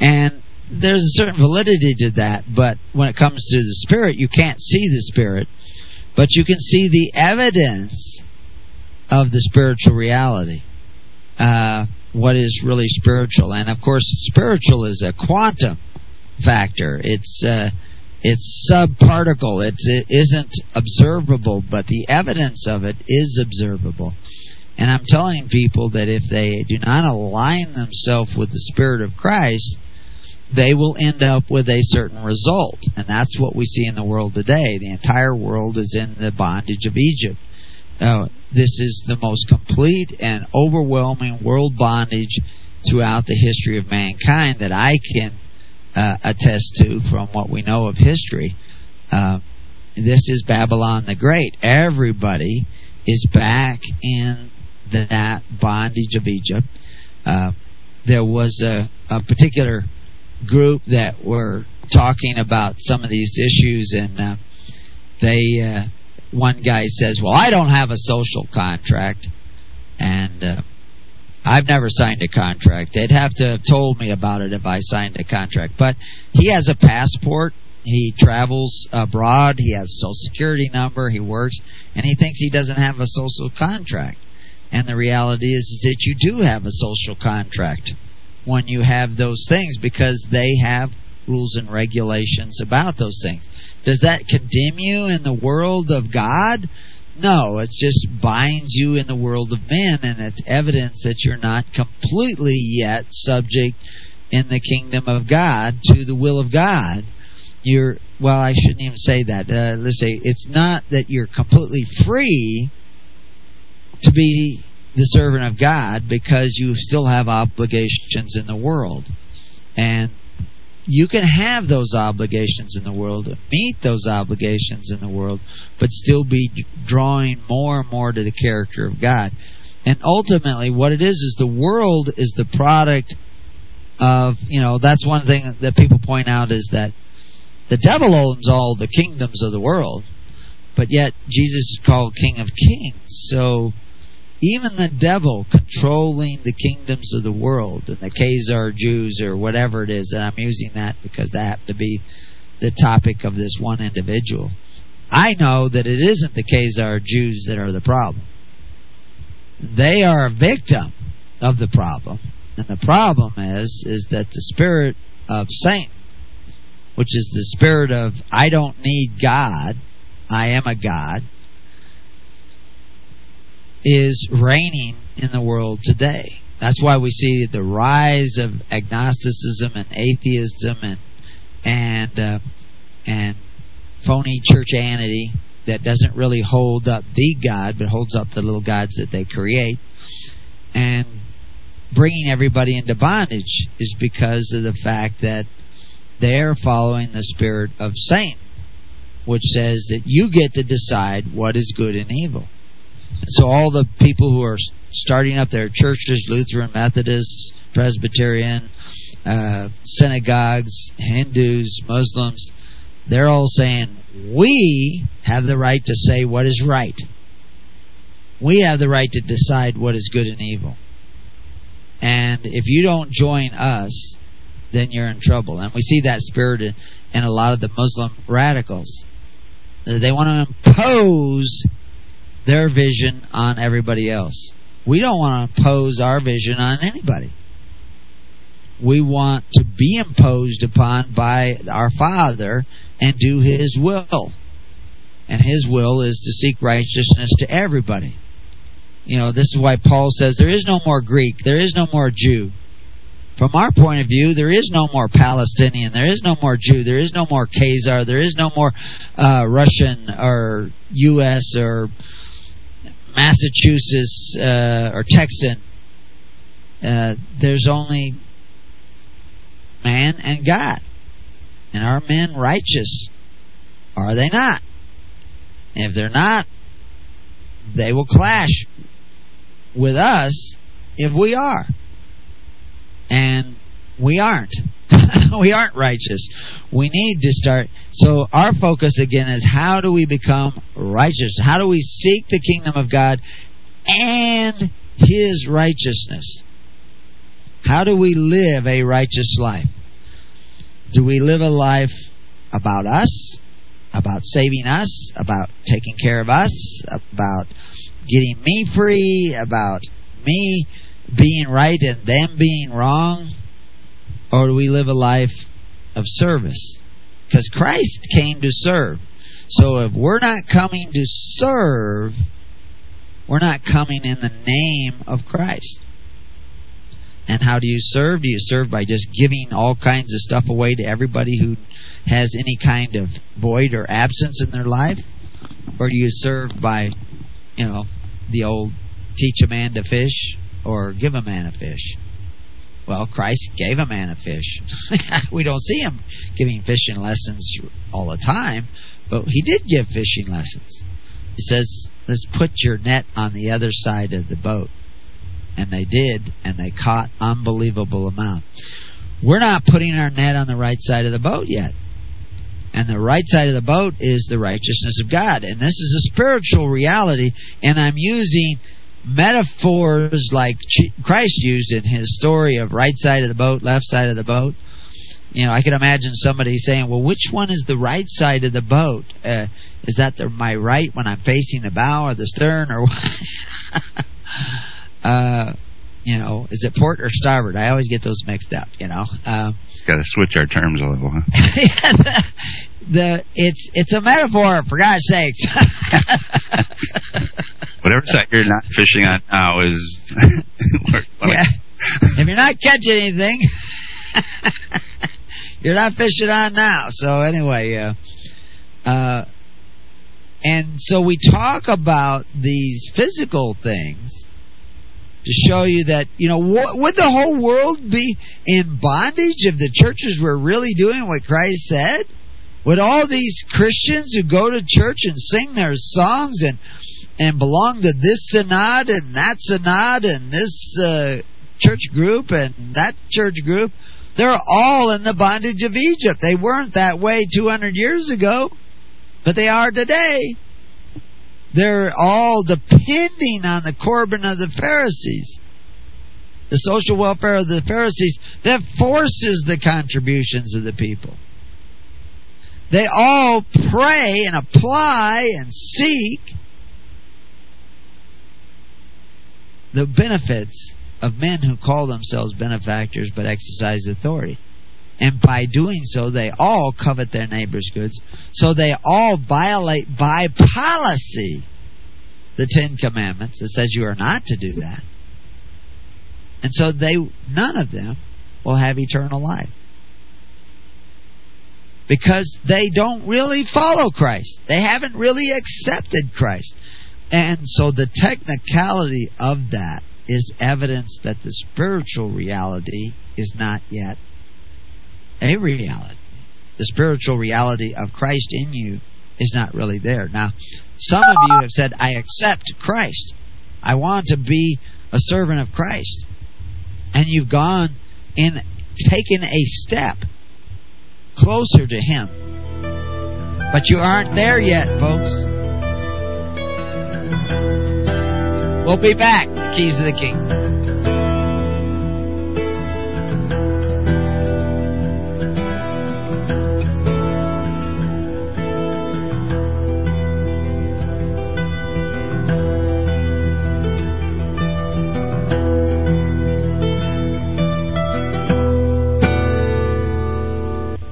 And there's a certain validity to that, but when it comes to the spirit, you can't see the spirit, but you can see the evidence of the spiritual reality. Uh, what is really spiritual, and of course, spiritual is a quantum factor. It's uh, it's subparticle. It's, it isn't observable, but the evidence of it is observable. And I'm telling people that if they do not align themselves with the Spirit of Christ, they will end up with a certain result. And that's what we see in the world today. The entire world is in the bondage of Egypt. This is the most complete and overwhelming world bondage throughout the history of mankind that I can uh, attest to from what we know of history. Uh, this is Babylon the Great. Everybody is back in that bondage of Egypt. Uh, there was a, a particular group that were talking about some of these issues, and uh, they uh, one guy says, "Well, I don't have a social contract," and uh, I've never signed a contract. They'd have to have told me about it if I signed a contract. But he has a passport. He travels abroad. He has a social security number. He works, and he thinks he doesn't have a social contract. And the reality is, is that you do have a social contract when you have those things because they have rules and regulations about those things. Does that condemn you in the world of God? No, it just binds you in the world of men, and it's evidence that you're not completely yet subject in the kingdom of God to the will of God. You're well, I shouldn't even say that. Uh, let's say it's not that you're completely free to be the servant of God because you still have obligations in the world, and you can have those obligations in the world, meet those obligations in the world, but still be drawing more and more to the character of God. And ultimately, what it is is the world is the product of, you know, that's one thing that people point out is that the devil owns all the kingdoms of the world, but yet Jesus is called King of Kings. So even the devil controlling the kingdoms of the world and the Khazar Jews or whatever it is, and I'm using that because that happened to be the topic of this one individual. I know that it isn't the Khazar Jews that are the problem. They are a victim of the problem. And the problem is is that the spirit of Satan, which is the spirit of I don't need God, I am a God, is reigning in the world today. That's why we see the rise of agnosticism and atheism and and uh, and phony churchianity that doesn't really hold up the God, but holds up the little gods that they create. And bringing everybody into bondage is because of the fact that they're following the spirit of Satan, which says that you get to decide what is good and evil. So all the people who are starting up their churches, Lutheran, Methodist, Presbyterian, uh, synagogues, Hindus, Muslims, they're all saying, we have the right to say what is right. We have the right to decide what is good and evil. And if you don't join us, then you're in trouble. And we see that spirit in, in a lot of the Muslim radicals. They want to impose their vision on everybody else. We don't want to impose our vision on anybody. We want to be imposed upon by our Father and do His will. And His will is to seek righteousness to everybody. You know, this is why Paul says there is no more Greek, there is no more Jew. From our point of view, there is no more Palestinian, there is no more Jew, there is no more Khazar, there is no more uh, Russian or U.S. or Massachusetts uh, or Texan. Uh, there's only man and God. And are men righteous? Are they not? And if they're not, they will clash with us if we are. And we aren't. [LAUGHS] we aren't righteous. We need to start. So our focus again is how do we become righteous? How do we seek the kingdom of God and His righteousness? How do we live a righteous life? Do we live a life about us, about saving us, about taking care of us, about getting me free, about me being right and them being wrong? Or do we live a life of service? Because Christ came to serve. So if we're not coming to serve, we're not coming in the name of Christ. And how do you serve? Do you serve by just giving all kinds of stuff away to everybody who has any kind of void or absence in their life? Or do you serve by, you know, the old teach a man to fish or give a man a fish? Well, Christ gave a man a fish. [LAUGHS] we don't see him giving fishing lessons all the time, But he did give fishing lessons. He says, let's put your net on the other side of the boat. And they did, and they caught unbelievable amount. We're not putting our net on the right side of the boat yet. And the right side of the boat is the righteousness of God. And this is a spiritual reality, and I'm using metaphors like Christ used in his story of right side of the boat, left side of the boat. You know, I can imagine somebody saying, "Well, which one is the right side of the boat? Uh, is that the, my right when I'm facing the bow or the stern, or [LAUGHS] uh, you know, is it port or starboard? I always get those mixed up. You know, uh, got to switch our terms a little, huh? [LAUGHS] [LAUGHS] the, it's it's a metaphor for God's sakes. [LAUGHS] Whatever side you're not fishing on now is. [LAUGHS] [LAUGHS] yeah. if you're not catching anything, you're not fishing on now. So anyway, uh, uh, and so we talk about these physical things to show you that you know what, would the whole world be in bondage if the churches were really doing what Christ said? Would all these Christians who go to church and sing their songs and and belong to this synod and that synod and this uh, church group and that church group, they're all in the bondage of Egypt. They weren't that way 200 years ago, but they are today. They're all depending on the Corban of the Pharisees. The social welfare of the Pharisees that forces the contributions of the people. They all pray and apply and seek the benefits of men who call themselves benefactors but exercise authority. And by doing so, they all covet their neighbor's goods. So they all violate by policy the Ten Commandments that says you are not to do that. And so they, none of them will have eternal life. Because they don't really follow Christ. They haven't really accepted Christ. And so the technicality of that is evidence that the spiritual reality is not yet a reality. The spiritual reality of Christ in you is not really there. Now, some of you have said, I accept Christ. I want to be a servant of Christ. And you've gone and taken a step closer to Him. But you aren't there yet, folks. We'll be back. Keys of the King.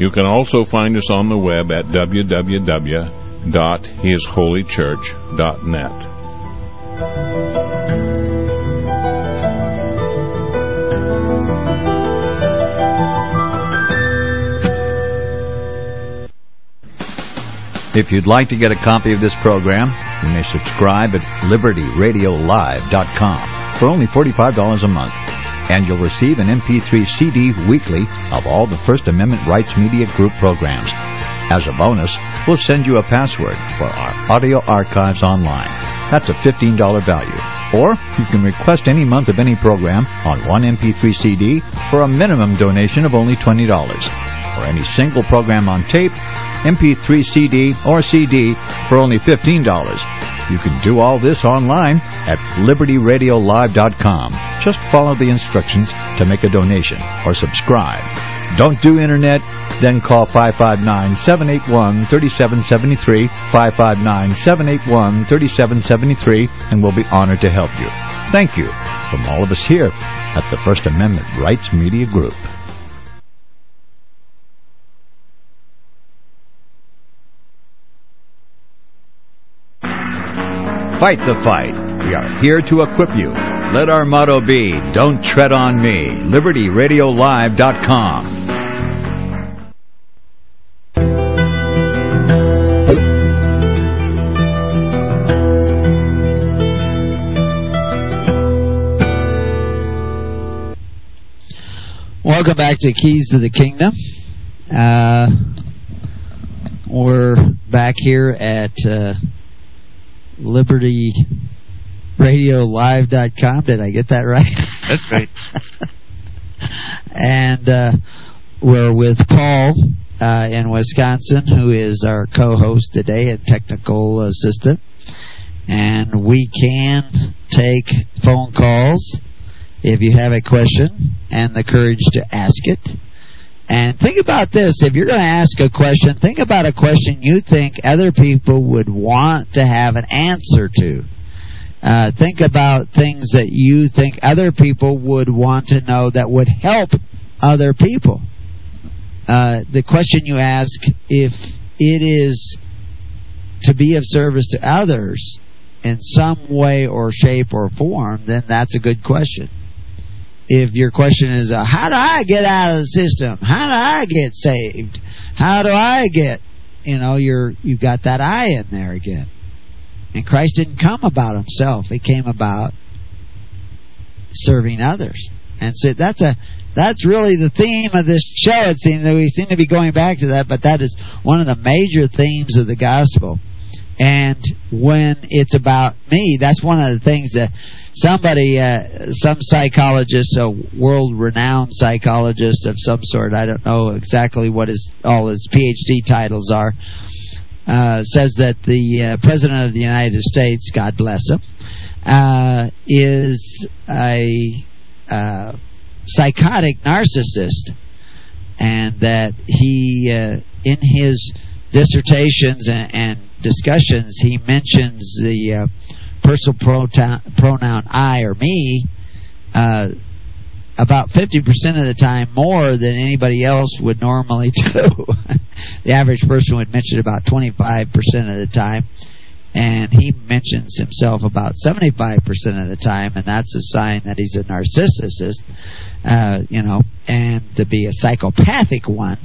You can also find us on the web at www.hisholychurch.net. If you'd like to get a copy of this program, you may subscribe at libertyradiolive.com for only $45 a month and you'll receive an MP3 CD weekly of all the First Amendment Rights Media Group programs. As a bonus, we'll send you a password for our audio archives online. That's a $15 value. Or you can request any month of any program on one MP3 CD for a minimum donation of only $20. Or any single program on tape, MP3 CD, or CD for only $15. You can do all this online at libertyradiolive.com. Just follow the instructions to make a donation or subscribe. Don't do internet? Then call 559-781-3773, 559-781-3773, and we'll be honored to help you. Thank you from all of us here at the First Amendment Rights Media Group. Fight the fight. We are here to equip you. Let our motto be, Don't Tread on Me. LibertyRadioLive.com. Welcome back to Keys to the Kingdom. Uh, we're back here at uh, LibertyRadioLive.com. Did I get that right? That's right. [LAUGHS] and uh, we're with Paul uh, in Wisconsin, who is our co-host today and technical assistant. And we can take phone calls if you have a question and the courage to ask it. And think about this if you're going to ask a question, think about a question you think other people would want to have an answer to. Uh, think about things that you think other people would want to know that would help other people. Uh, the question you ask, if it is to be of service to others in some way or shape or form, then that's a good question if your question is, uh, how do I get out of the system? How do I get saved? How do I get, you know, you're, you've got that I in there again. And Christ didn't come about himself. He came about serving others. And so that's a, that's really the theme of this show. It seems that we seem to be going back to that, but that is one of the major themes of the gospel. And when it's about me, that's one of the things that somebody, uh, some psychologist, a world-renowned psychologist of some sort, I don't know exactly what his all his PhD titles are, uh, says that the uh, president of the United States, God bless him, uh, is a uh, psychotic narcissist, and that he, uh, in his dissertations and, and discussions, he mentions the uh, personal pronoun, pronoun I or me uh, about 50% of the time more than anybody else would normally [LAUGHS] do. the average person would mention about 25% of the time, and he mentions himself about 75% of the time, and that's a sign that he's a narcissist, uh, you know, and to be a psychopathic one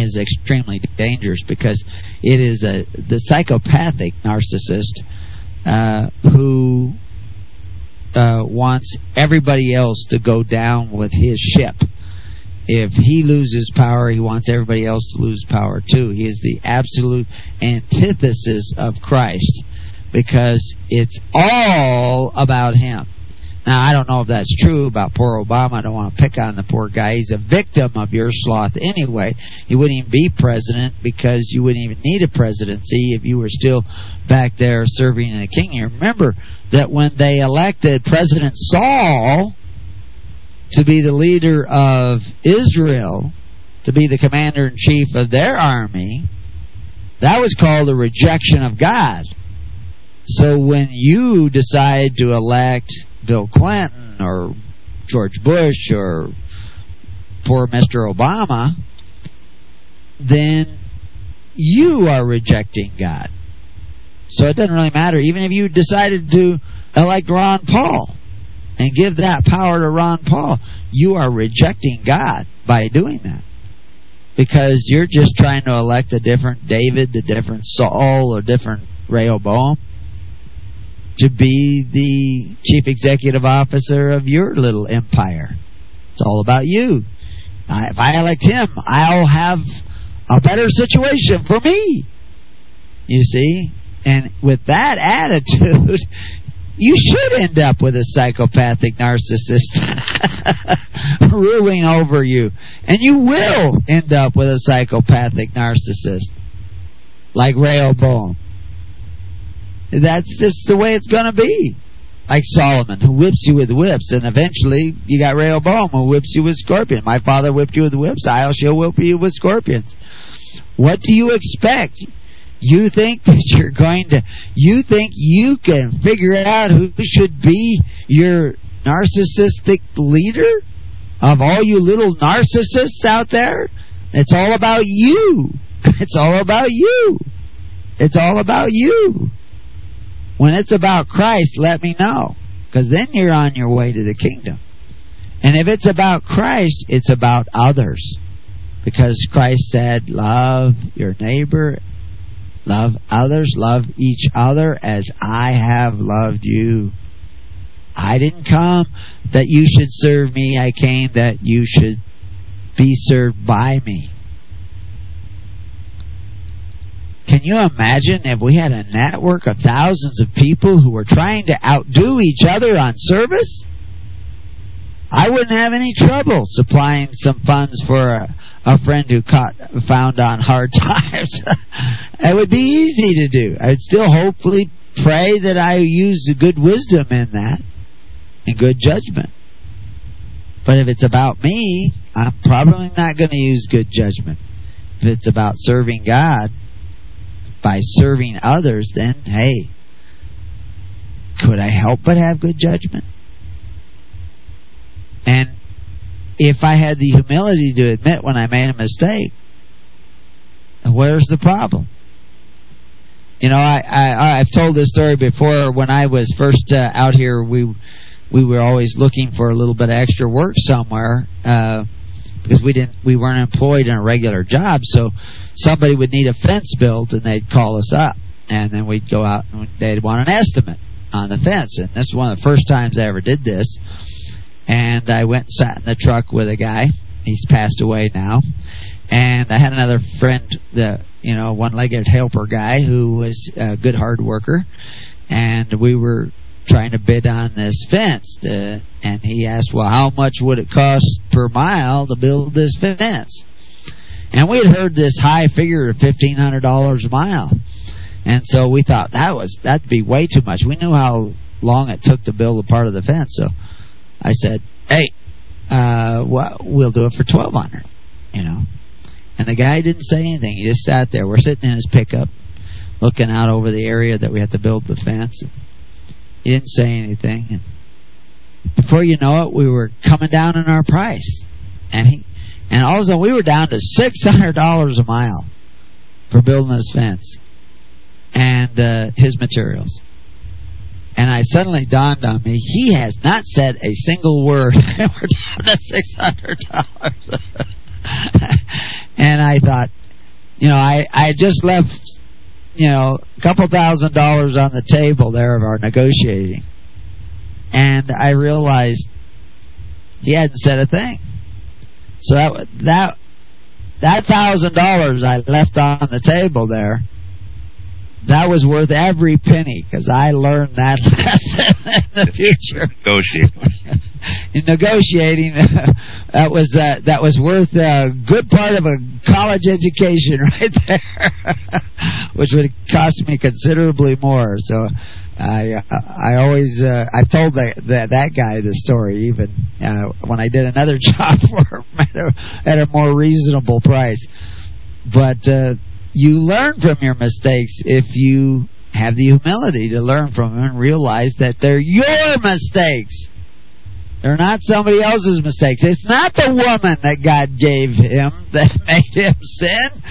is extremely dangerous because it is a the psychopathic narcissist uh, who uh, wants everybody else to go down with his ship. If he loses power, he wants everybody else to lose power too. He is the absolute antithesis of Christ because it's all about him. Now, I don't know if that's true about poor Obama. I don't want to pick on the poor guy. He's a victim of your sloth anyway. He wouldn't even be president because you wouldn't even need a presidency if you were still back there serving in the king. You remember that when they elected President Saul to be the leader of Israel, to be the commander in chief of their army, that was called a rejection of God. So when you decide to elect Bill Clinton or George Bush or poor Mr. Obama, then you are rejecting God. So it doesn't really matter. Even if you decided to elect Ron Paul and give that power to Ron Paul, you are rejecting God by doing that. Because you're just trying to elect a different David, a different Saul, a different Rehoboam to be the chief executive officer of your little empire. It's all about you. If I elect him, I'll have a better situation for me. You see? And with that attitude, [LAUGHS] you should end up with a psychopathic narcissist [LAUGHS] ruling over you. And you will end up with a psychopathic narcissist like Rehoboam. That's just the way it's going to be. Like Solomon, who whips you with whips, and eventually you got Rehoboam, who whips you with scorpions. My father whipped you with whips, I'll shall whip you with scorpions. What do you expect? You think [LAUGHS] that you're going to, you think you can figure out who should be your narcissistic leader? Of all you little narcissists out there? It's all about you. [LAUGHS] It's all about you. It's all about you. When it's about Christ, let me know. Because then you're on your way to the kingdom. And if it's about Christ, it's about others. Because Christ said, love your neighbor, love others, love each other as I have loved you. I didn't come that you should serve me. I came that you should be served by me. Can you imagine if we had a network of thousands of people who were trying to outdo each other on service? I wouldn't have any trouble supplying some funds for a, a friend who caught found on hard [LAUGHS] times. it would be easy to do. I'd still hopefully pray that I use good wisdom in that and good judgment. But if it's about me, I'm probably not going to use good judgment. If it's about serving God by serving others, then hey, could I help but have good judgment? And if I had the humility to admit when I made a mistake, where's the problem? You know, I, I I've told this story before. When I was first uh, out here, we we were always looking for a little bit of extra work somewhere uh, because we didn't we weren't employed in a regular job. So somebody would need a fence built, and they'd call us up, and then we'd go out and they'd want an estimate on the fence. And this is one of the first times I ever did this. And I went and sat in the truck with a guy. He's passed away now. And I had another friend, the you know one-legged helper guy, who was a good hard worker, and we were trying to bid on this fence. To, and he asked, "Well, how much would it cost per mile to build this fence?" And we had heard this high figure of fifteen hundred dollars a mile, and so we thought that was that'd be way too much. We knew how long it took to build a part of the fence, so I said, "Hey, uh, well, we'll do it for twelve hundred, you know." And the guy didn't say anything. He just sat there. We're sitting in his pickup, looking out over the area that we had to build the fence. He didn't say anything. And before you know it, we were coming down in our price, and he, and all of a sudden we were down to six hundred dollars a mile for building this fence and uh, his materials. And I suddenly dawned on me, he has not said a single word. [LAUGHS] we're down to six hundred dollars. [LAUGHS] and I thought, you know, I I just left, you know, a couple thousand dollars on the table there of our negotiating, and I realized he hadn't said a thing. So that that that thousand dollars I left on the table there, that was worth every penny because I learned that [LAUGHS] lesson in the future. Negotiate. [LAUGHS] in negotiating, [LAUGHS] that was uh, that was worth a good part of a college education [LAUGHS] right there, [LAUGHS] which would cost me considerably more. So. I I always uh, I told that, that that guy the story even uh, when I did another job for him at a, at a more reasonable price. But uh, you learn from your mistakes if you have the humility to learn from them and realize that they're your mistakes. They're not somebody else's mistakes. It's not the woman that God gave him that [LAUGHS] made him sin.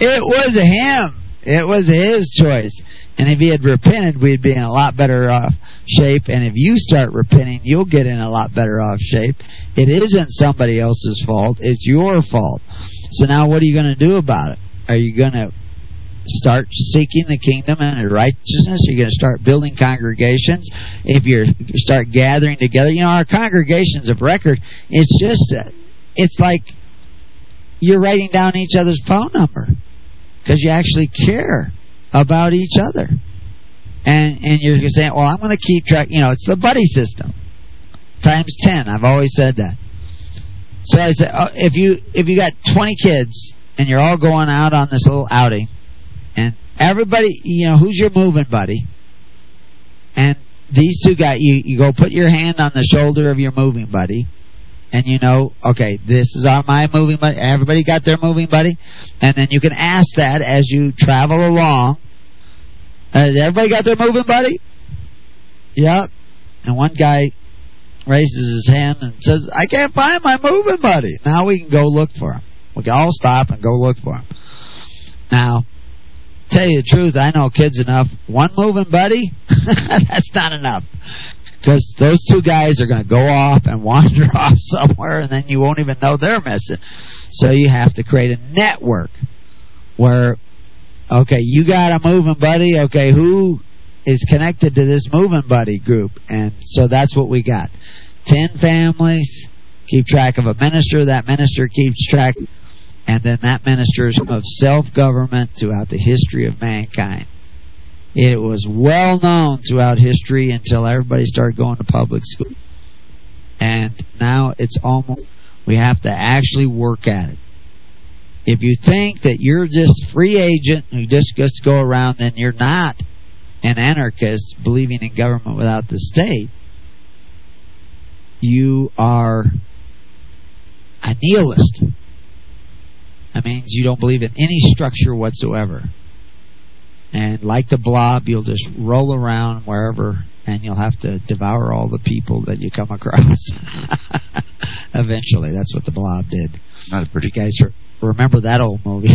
It was him. It was his choice. And if he had repented, we'd be in a lot better off shape. And if you start repenting, you'll get in a lot better off shape. It isn't somebody else's fault. It's your fault. So now what are you going to do about it? Are you going to start seeking the kingdom and righteousness? You are going to start building congregations? If you start gathering together, you know, our congregations of record, it's just, uh, it's like you're writing down each other's phone number because you actually care about each other. And and you're saying, well, I'm going to keep track. You know, it's the buddy system times ten. I've always said that. So I said, oh, if you if you got 20 kids and you're all going out on this little outing, and everybody, you know, who's your moving buddy? And these two guys, you you go put your hand on the shoulder of your moving buddy, and you know, okay, this is our my moving buddy. Everybody got their moving buddy, and then you can ask that as you travel along. Uh, has everybody got their moving buddy? Yep. And one guy raises his hand and says, "I can't find my moving buddy." Now we can go look for him. We can all stop and go look for him. Now, tell you the truth, I know kids enough. One moving buddy, [LAUGHS] that's not enough. Because those two guys are going to go off and wander [LAUGHS] off somewhere, and then you won't even know they're missing. So you have to create a network where, okay, you got a moving buddy. Okay, who is connected to this moving buddy group? And so that's what we got. Ten families keep track of a minister. That minister keeps track and then that ministers of self-government throughout the history of mankind. It was well known throughout history until everybody started going to public school. And now it's almost, we have to actually work at it. If you think that you're just free agent who just gets to go around, then you're not an anarchist believing in government without the state. You are a nihilist. That means you don't believe in any structure whatsoever. And like the blob, you'll just roll around wherever and you'll have to devour all the people that you come across. [LAUGHS] Eventually, that's what the blob did. Not a pretty you guys remember that old movie. [LAUGHS]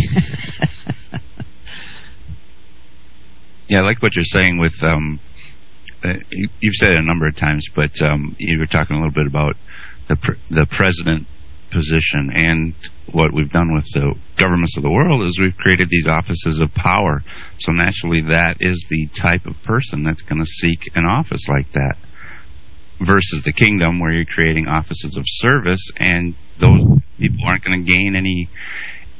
yeah, I like what you're saying with um, uh, you've said it a number of times, but um, you were talking a little bit about the pr- the president position. And what we've done with the governments of the world is we've created these offices of power. So naturally, that is the type of person that's going to seek an office like that. Versus the kingdom, where you're creating offices of service, and those people aren't going to gain any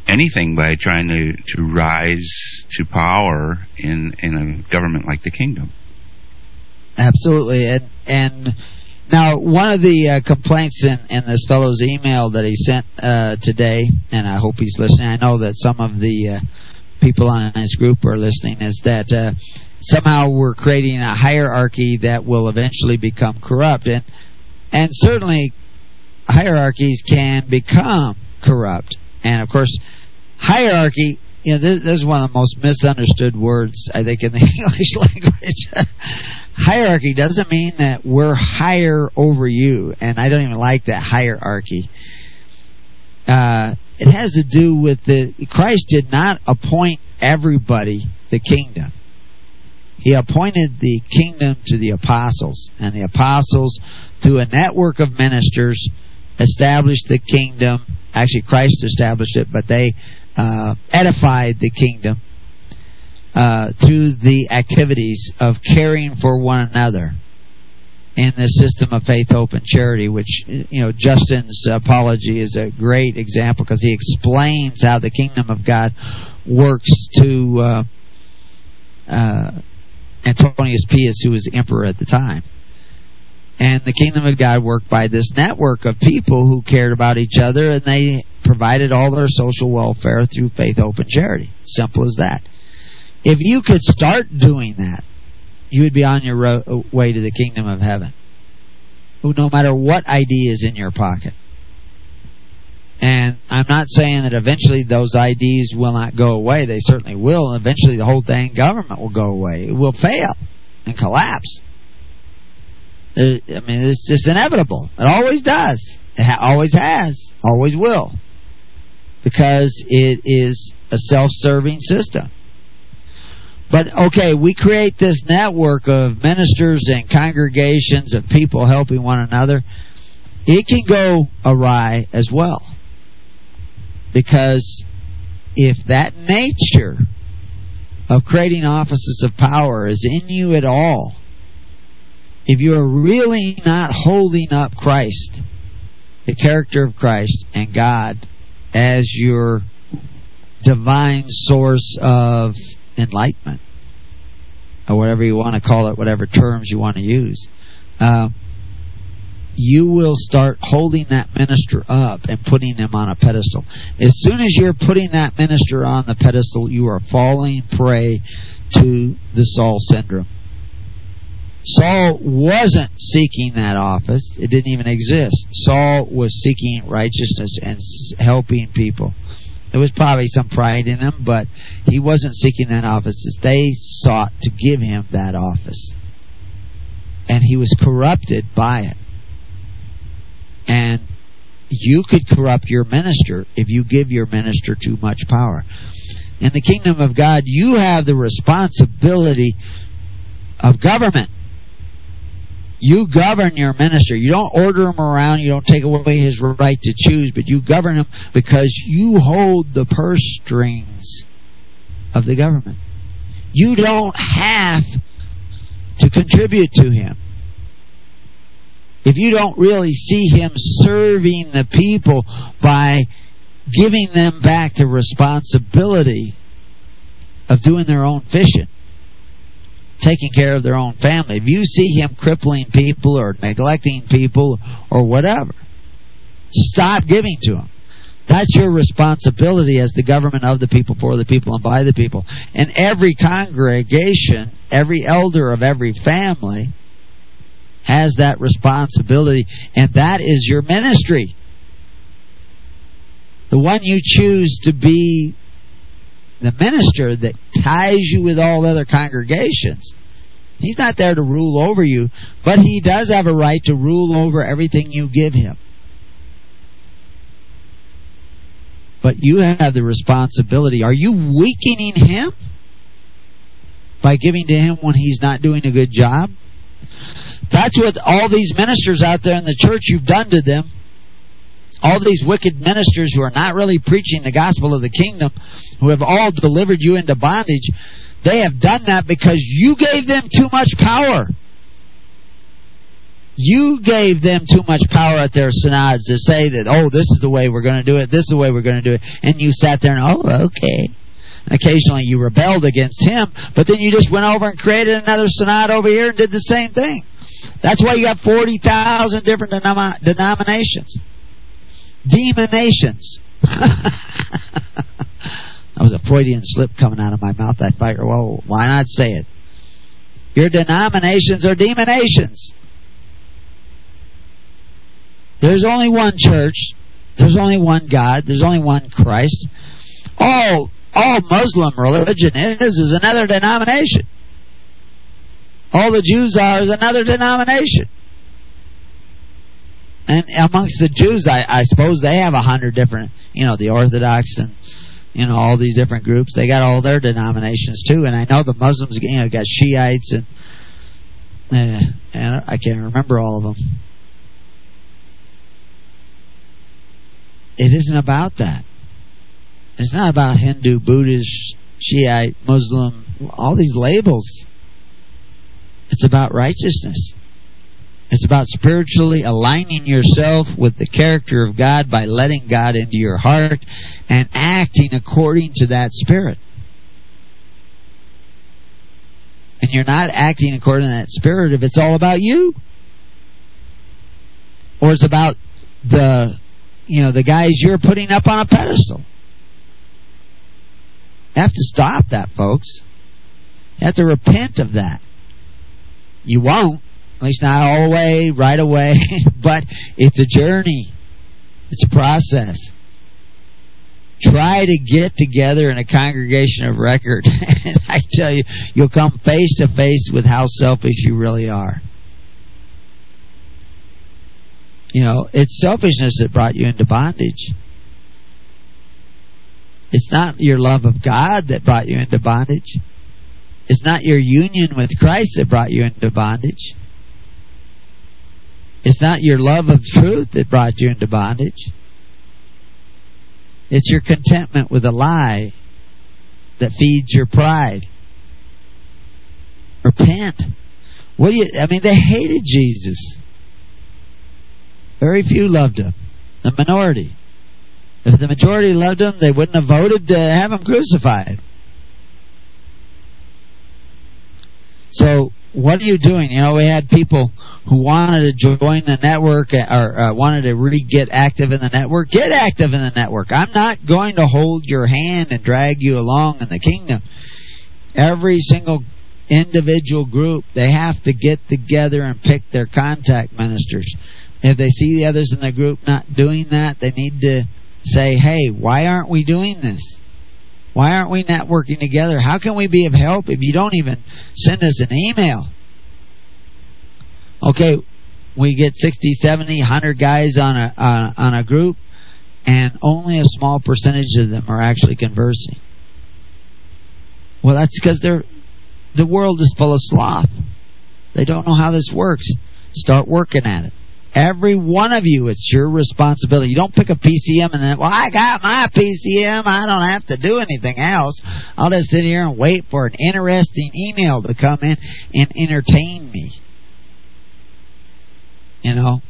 anything by trying to, to rise to power in in a government like the kingdom. Absolutely, and and now, one of the uh, complaints in, in this fellow's email that he sent uh, today, and I hope he's listening. I know that some of the uh, people on his group are listening. Is that uh, somehow we're creating a hierarchy that will eventually become corrupt, and and certainly hierarchies can become corrupt. And of course, hierarchy you know, this, this, is one of the most misunderstood words I think in the [LAUGHS] English language [LAUGHS] hierarchy doesn't mean that we're higher over you, and I don't even like that hierarchy. Uh, it has to do with the Christ did not appoint everybody the kingdom. He appointed the kingdom to the apostles, and the apostles, through a network of ministers, established the kingdom. Actually, Christ established it, but they uh, edified the kingdom uh, through the activities of caring for one another in the system of faith, hope, and charity, which, you know, Justin's apology is a great example because he explains how the kingdom of God works to uh, uh, Antonius Pius, who was emperor at the time. And the kingdom of God worked by this network of people who cared about each other and they provided all their social welfare through faith, hope, and charity. Simple as that. If you could start doing that, you would be on your ro- way to the kingdom of heaven. No matter what ID is in your pocket. And I'm not saying that eventually those IDs will not go away. They certainly will. Eventually the whole dang government will go away. It will fail and collapse. Uh, I mean, it's just inevitable. It always does. It ha- always has. Always will. Because it is a self-serving system. But okay, we create this network of ministers and congregations of people helping one another. It can go awry as well. Because if that nature of creating offices of power is in you at all, if you are really not holding up Christ, the character of Christ and God as your divine source of enlightenment, or whatever you want to call it, whatever terms you want to use, uh, you will start holding that minister up and putting him on a pedestal. As soon as you're putting that minister on the pedestal, you are falling prey to the Saul syndrome. Saul wasn't seeking that office. It didn't even exist. Saul was seeking righteousness and helping people. There was probably some pride in him, but he wasn't seeking that office. They sought to give him that office. And he was corrupted by it. And you could corrupt your minister if you give your minister too much power. In the kingdom of God, you have the responsibility of government. You govern your minister. You don't order him around. You don't take away his right to choose, but you govern him because you hold the purse strings of the government. You don't have to contribute to him. If you don't really see him serving the people by giving them back the responsibility of doing their own fishing, taking care of their own family. If you see him crippling people or neglecting people or whatever, stop giving to him. That's your responsibility as the government of the people, for the people, and by the people. And every congregation, every elder of every family has that responsibility, and that is your ministry. The one you choose to be the minister that ties you with all other congregations. He's not there to rule over you, but he does have a right to rule over everything you give him. But you have the responsibility. Are you weakening him by giving to him when he's not doing a good job? That's what all these ministers out there in the church you've done to them all these wicked ministers who are not really preaching the gospel of the kingdom, who have all delivered you into bondage, they have done that because you gave them too much power. You gave them too much power at their synods to say that, oh, this is the way we're going to do it, this is the way we're going to do it. And you sat there and, oh, okay. And occasionally you rebelled against him, but then you just went over and created another synod over here and did the same thing. That's why you got 40,000 different denom- denominations demonations. [LAUGHS] that was a Freudian slip coming out of my mouth. I figure, well, why not say it? Your denominations are demonations. There's only one church. There's only one God. There's only one Christ. All all Muslim religion is is another denomination. All the Jews are is another denomination. And amongst the Jews, I, I suppose they have a hundred different, you know, the Orthodox and you know all these different groups. They got all their denominations too. And I know the Muslims, you know, got Shiites and uh, and I can't remember all of them. It isn't about that. It's not about Hindu, Buddhist, Shiite, Muslim, all these labels. It's about righteousness. It's about spiritually aligning yourself with the character of God by letting God into your heart and acting according to that spirit. And you're not acting according to that spirit if it's all about you. Or it's about the you know, the guys you're putting up on a pedestal. You have to stop that, folks. You have to repent of that. You won't at least not all the way, right away, [LAUGHS] but it's a journey. It's a process. Try to get together in a congregation of record, [LAUGHS] and I tell you, you'll come face to face with how selfish you really are. You know, it's selfishness that brought you into bondage. It's not your love of God that brought you into bondage. It's not your union with Christ that brought you into bondage. It's not your love of truth that brought you into bondage. It's your contentment with a lie that feeds your pride. Repent. What do you I mean they hated Jesus. Very few loved him. The minority. If the majority loved him, they wouldn't have voted to have him crucified. So what are you doing? You know, we had people who wanted to join the network or uh, wanted to really get active in the network. Get active in the network. I'm not going to hold your hand and drag you along in the kingdom. Every single individual group, they have to get together and pick their contact ministers. If they see the others in the group not doing that, they need to say, hey, why aren't we doing this? Why aren't we networking together? How can we be of help if you don't even send us an email? Okay, we get 60, 70, 100 guys on a on, on a group, and only a small percentage of them are actually conversing. Well, that's because they're the world is full of sloth. They don't know how this works. Start working at it. Every one of you, it's your responsibility. You don't pick a PCM and then, well, I got my PCM. I don't have to do anything else. I'll just sit here and wait for an interesting email to come in and entertain me. You know,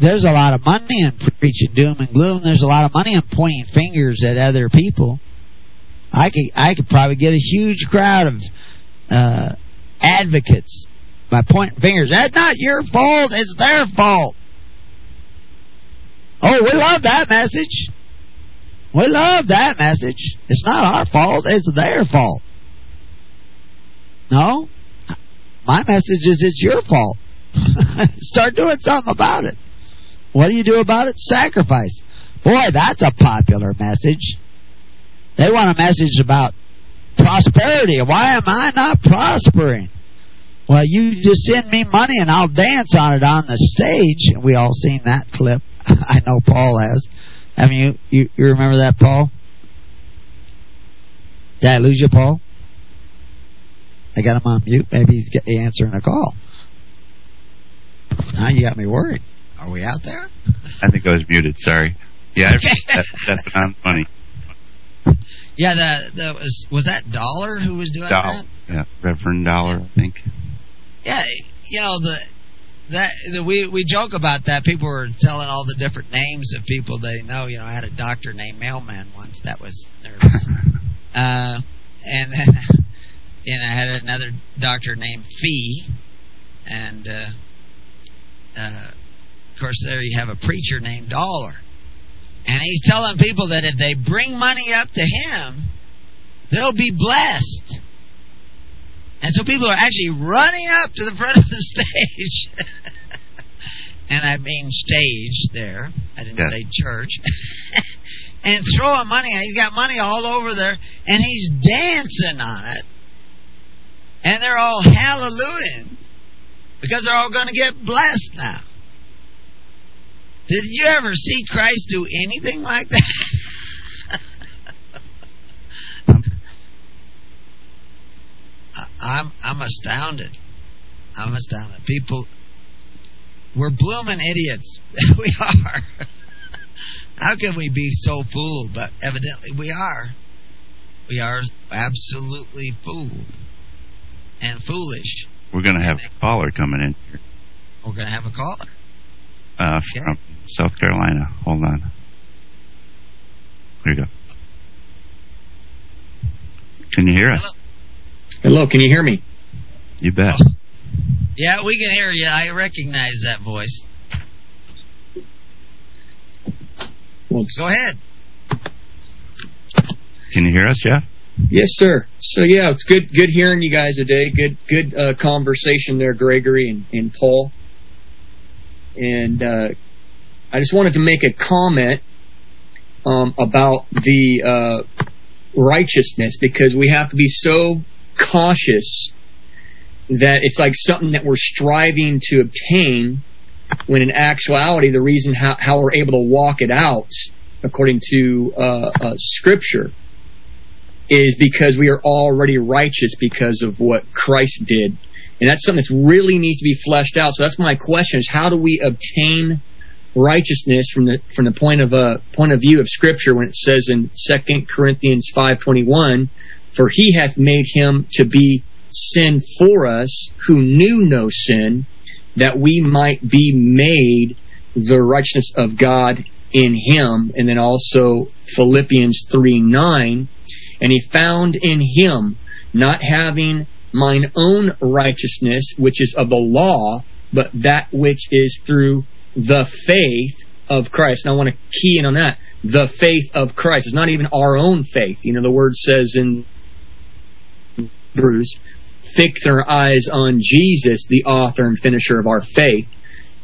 there's a lot of money in preaching doom and gloom. There's a lot of money in pointing fingers at other people. I could I could probably get a huge crowd of uh, advocates by pointing fingers. That's not your fault. It's their fault. Oh, we love that message. We love that message. It's not our fault. It's their fault. No, my message is it's your fault. [LAUGHS] Start doing something about it. What do you do about it? Sacrifice. Boy, that's a popular message. They want a message about prosperity. Why am I not prospering? Well, you just send me money and I'll dance on it on the stage. We all seen that clip. [LAUGHS] I know Paul has. Have you, you you remember that, Paul? Did I lose you, Paul? I got him on mute. Maybe he's answering a call. Now you got me worried. Are we out there? I think I was muted. Sorry. Yeah, that, [LAUGHS] that's not funny. Yeah, that that was was that Dollar who was doing Dollar, that? yeah, Reverend Dollar, I think. Yeah, you know the that the, we we joke about that. People were telling all the different names of people they know. You know, I had a doctor named Mailman once. That was nervous. [LAUGHS] uh, and then [LAUGHS] and I had another doctor named Fee, and uh, uh, of course there you have a preacher named Dollar. And he's telling people that if they bring money up to him, they'll be blessed. And so people are actually running up to the front of the [LAUGHS] stage. and I mean stage there. I didn't Yeah. say church. [LAUGHS] and throwing money. He's got money all over there. And he's dancing on it. And they're all hallelujah. Because they're all going to get blessed now. Did you ever see Christ do anything like that? [LAUGHS] I- I'm I'm astounded. I'm astounded. People, we're blooming idiots. [LAUGHS] we are. [LAUGHS] How can we be so fooled? But evidently we are. We are absolutely fooled and foolish. We're going to have a caller coming in here We're going to have a caller. uh, Okay. from South Carolina. Hold on. Here you go. Can you hear us? Hello, can you hear me? You bet. Yeah, we can hear you. I recognize that voice. Well, Go ahead. Can you hear us, Jeff? yes, sir. So yeah, it's good good hearing you guys today. Good good uh, conversation there, Gregory and, and Paul. And uh, I just wanted to make a comment um, about the uh, righteousness because we have to be so cautious that it's like something that we're striving to obtain when in actuality the reason how, how we're able to walk it out according to uh, uh, scripture is because we are already righteous because of what Christ did. And that's something that really needs to be fleshed out. So that's my question is how do we obtain righteousness from the from the point of uh, point of view of scripture when it says in 2 Corinthians 5:21 for he hath made him to be sin for us who knew no sin that we might be made the righteousness of God in him and then also Philippians 3 9 and he found in him not having mine own righteousness which is of the law but that which is through the faith of Christ. And I want to key in on that. The faith of Christ. It's not even our own faith. You know, the word says in Hebrews, fix our eyes on Jesus, the author and finisher of our faith.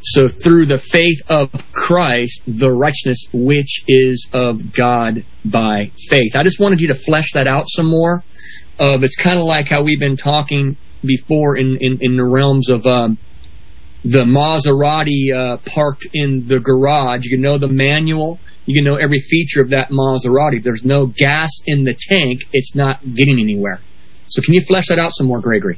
So through the faith of Christ, the righteousness which is of God by faith. I just wanted you to flesh that out some more. Uh, it's kind of like how we've been talking before in, in, in the realms of um, the Maserati uh, parked in the garage. You can know the manual. You can know every feature of that Maserati. If there's no gas in the tank, it's not getting anywhere. So can you flesh that out some more, Gregory?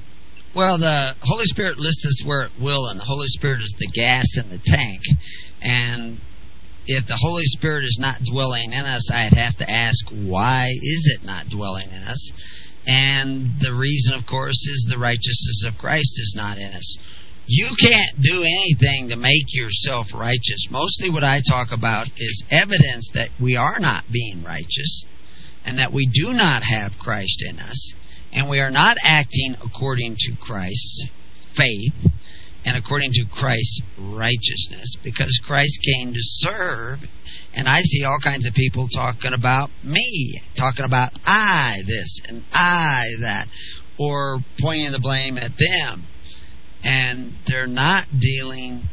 Well, the Holy Spirit lists us where it will, and the Holy Spirit is the gas in the tank. And if the Holy Spirit is not dwelling in us, I'd have to ask, why is it not dwelling in us? And the reason, of course, is the righteousness of Christ is not in us. You can't do anything to make yourself righteous. Mostly what I talk about is evidence that we are not being righteous and that we do not have Christ in us and we are not acting according to Christ's faith and according to Christ's righteousness because Christ came to serve. And I see all kinds of people talking about me, talking about I this and I that, or pointing the blame at them. And they're not dealing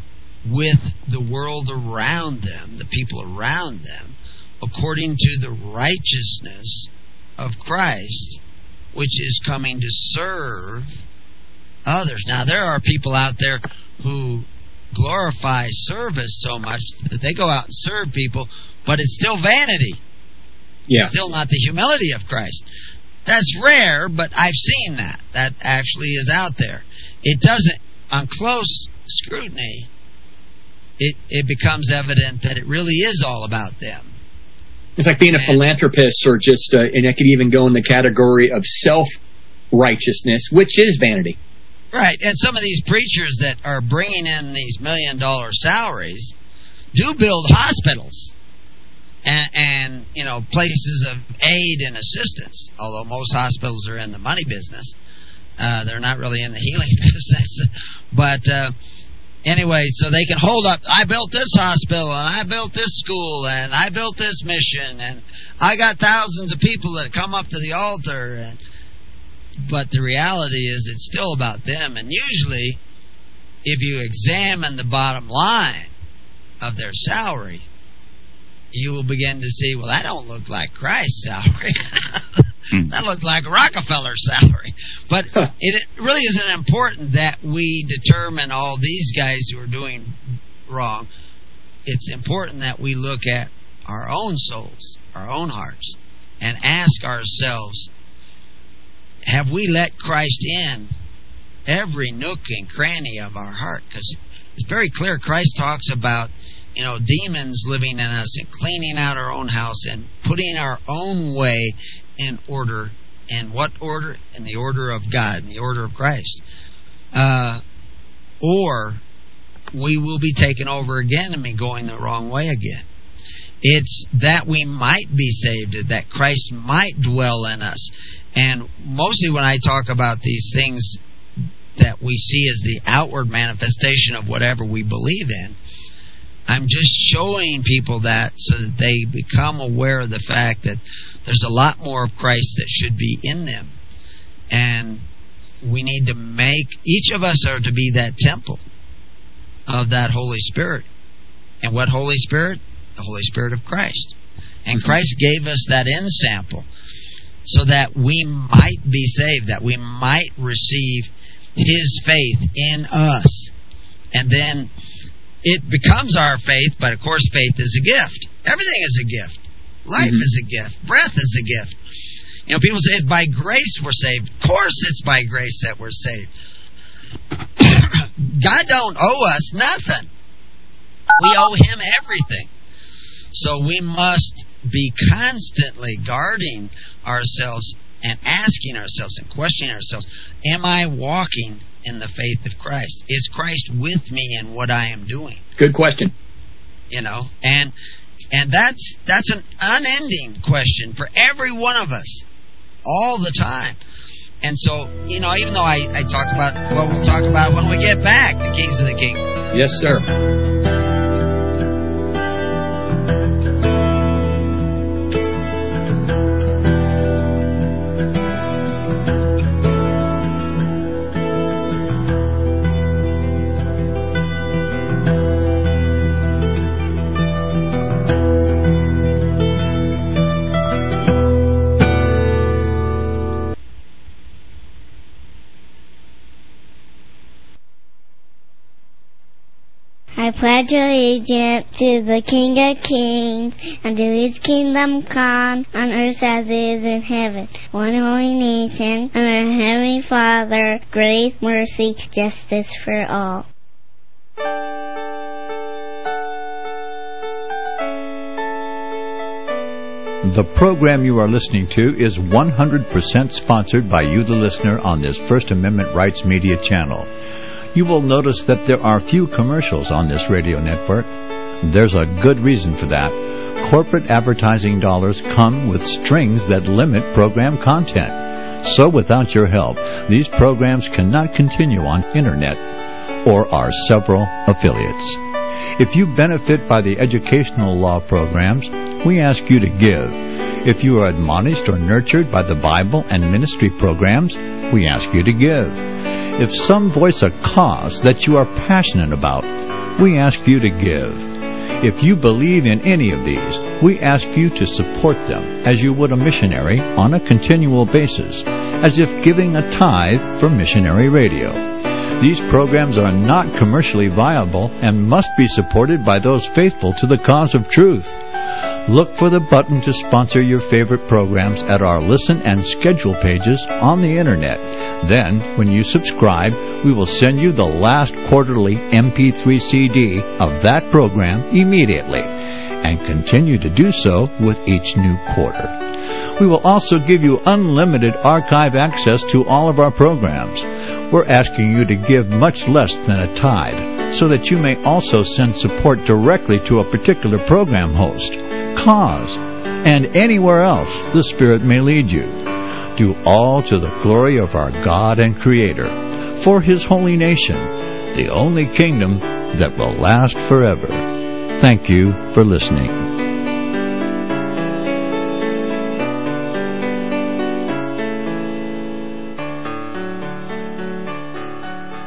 with the world around them, the people around them, according to the righteousness of Christ, which is coming to serve others. Now, there are people out there who glorify service so much that they go out and serve people, but it's still vanity. Yeah. It's still not the humility of Christ. That's rare, but I've seen that. That actually is out there. It doesn't, on close scrutiny, it, it becomes evident that it really is all about them. It's like being a philanthropist, or just, uh, and it could even go in the category of self righteousness, which is vanity. Right, and some of these preachers that are bringing in these million dollar salaries do build hospitals and, and you know places of aid and assistance. Although most hospitals are in the money business, uh, they're not really in the healing [LAUGHS] business. But uh, anyway, so they can hold up. I built this hospital, and I built this school, and I built this mission, and I got thousands of people that come up to the altar and but the reality is it's still about them. And usually, if you examine the bottom line of their salary, you will begin to see, well, that don't look like Christ's salary. [LAUGHS] Hmm. that looked like Rockefeller's salary. But it really isn't important that we determine all these guys who are doing wrong. It's important that we look at our own souls, our own hearts, and ask ourselves, have we let Christ in every nook and cranny of our heart? Because it's very clear Christ talks about you know demons living in us and cleaning out our own house and putting our own way in order. In what order? In the order of God, in the order of Christ. Uh, or we will be taken over again and be going the wrong way again. It's that we might be saved, that Christ might dwell in us. And mostly when I talk about these things that we see as the outward manifestation of whatever we believe in, I'm just showing people that so that they become aware of the fact that there's a lot more of Christ that should be in them. And we need to make, each of us are to be that temple of that Holy Spirit. And what Holy Spirit? The Holy Spirit of Christ. And Christ gave us that end sample so that we might be saved, that we might receive His faith in us. And then it becomes our faith, but of course, faith is a gift. Everything is a gift. Life mm-hmm. is a gift. Breath is a gift. You know, people say it's by grace we're saved. Of course, it's by grace that we're saved. [COUGHS] God don't owe us nothing. We owe Him everything. So we must be constantly guarding ourselves and asking ourselves and questioning ourselves Am I walking in the faith of Christ? Is Christ with me in what I am doing? Good question. You know, and and that's that's an unending question for every one of us all the time. And so, you know, even though I, I talk about, well, we'll talk about when we get back, the keys of the kingdom. Yes, sir. Pledge allegiance to the King of Kings and to his kingdom come on earth as it is in heaven. One holy nation under Heavenly Father, grace, mercy, justice for all. The program you are listening to is 100% sponsored by you, the listener, on this First Amendment Rights Media channel. You will notice that there are few commercials on this radio network. There's a good reason for that. Corporate advertising dollars come with strings that limit program content. So without your help, these programs cannot continue on Internet or our several affiliates. If you benefit by the educational law programs, we ask you to give. If you are admonished or nurtured by the Bible and ministry programs, we ask you to give. If some voice a cause that you are passionate about, we ask you to give. If you believe in any of these, we ask you to support them as you would a missionary on a continual basis, as if giving a tithe for missionary radio. These programs are not commercially viable and must be supported by those faithful to the cause of truth. Look for the button to sponsor your favorite programs at our listen and schedule pages on the internet. Then, when you subscribe, we will send you the last quarterly MP3 CD of that program immediately and continue to do so with each new quarter. We will also give you unlimited archive access to all of our programs. We're asking you to give much less than a tithe so that you may also send support directly to a particular program host cause, and anywhere else the Spirit may lead you. Do all to the glory of our God and Creator, for His holy nation, the only kingdom that will last forever. Thank you for listening.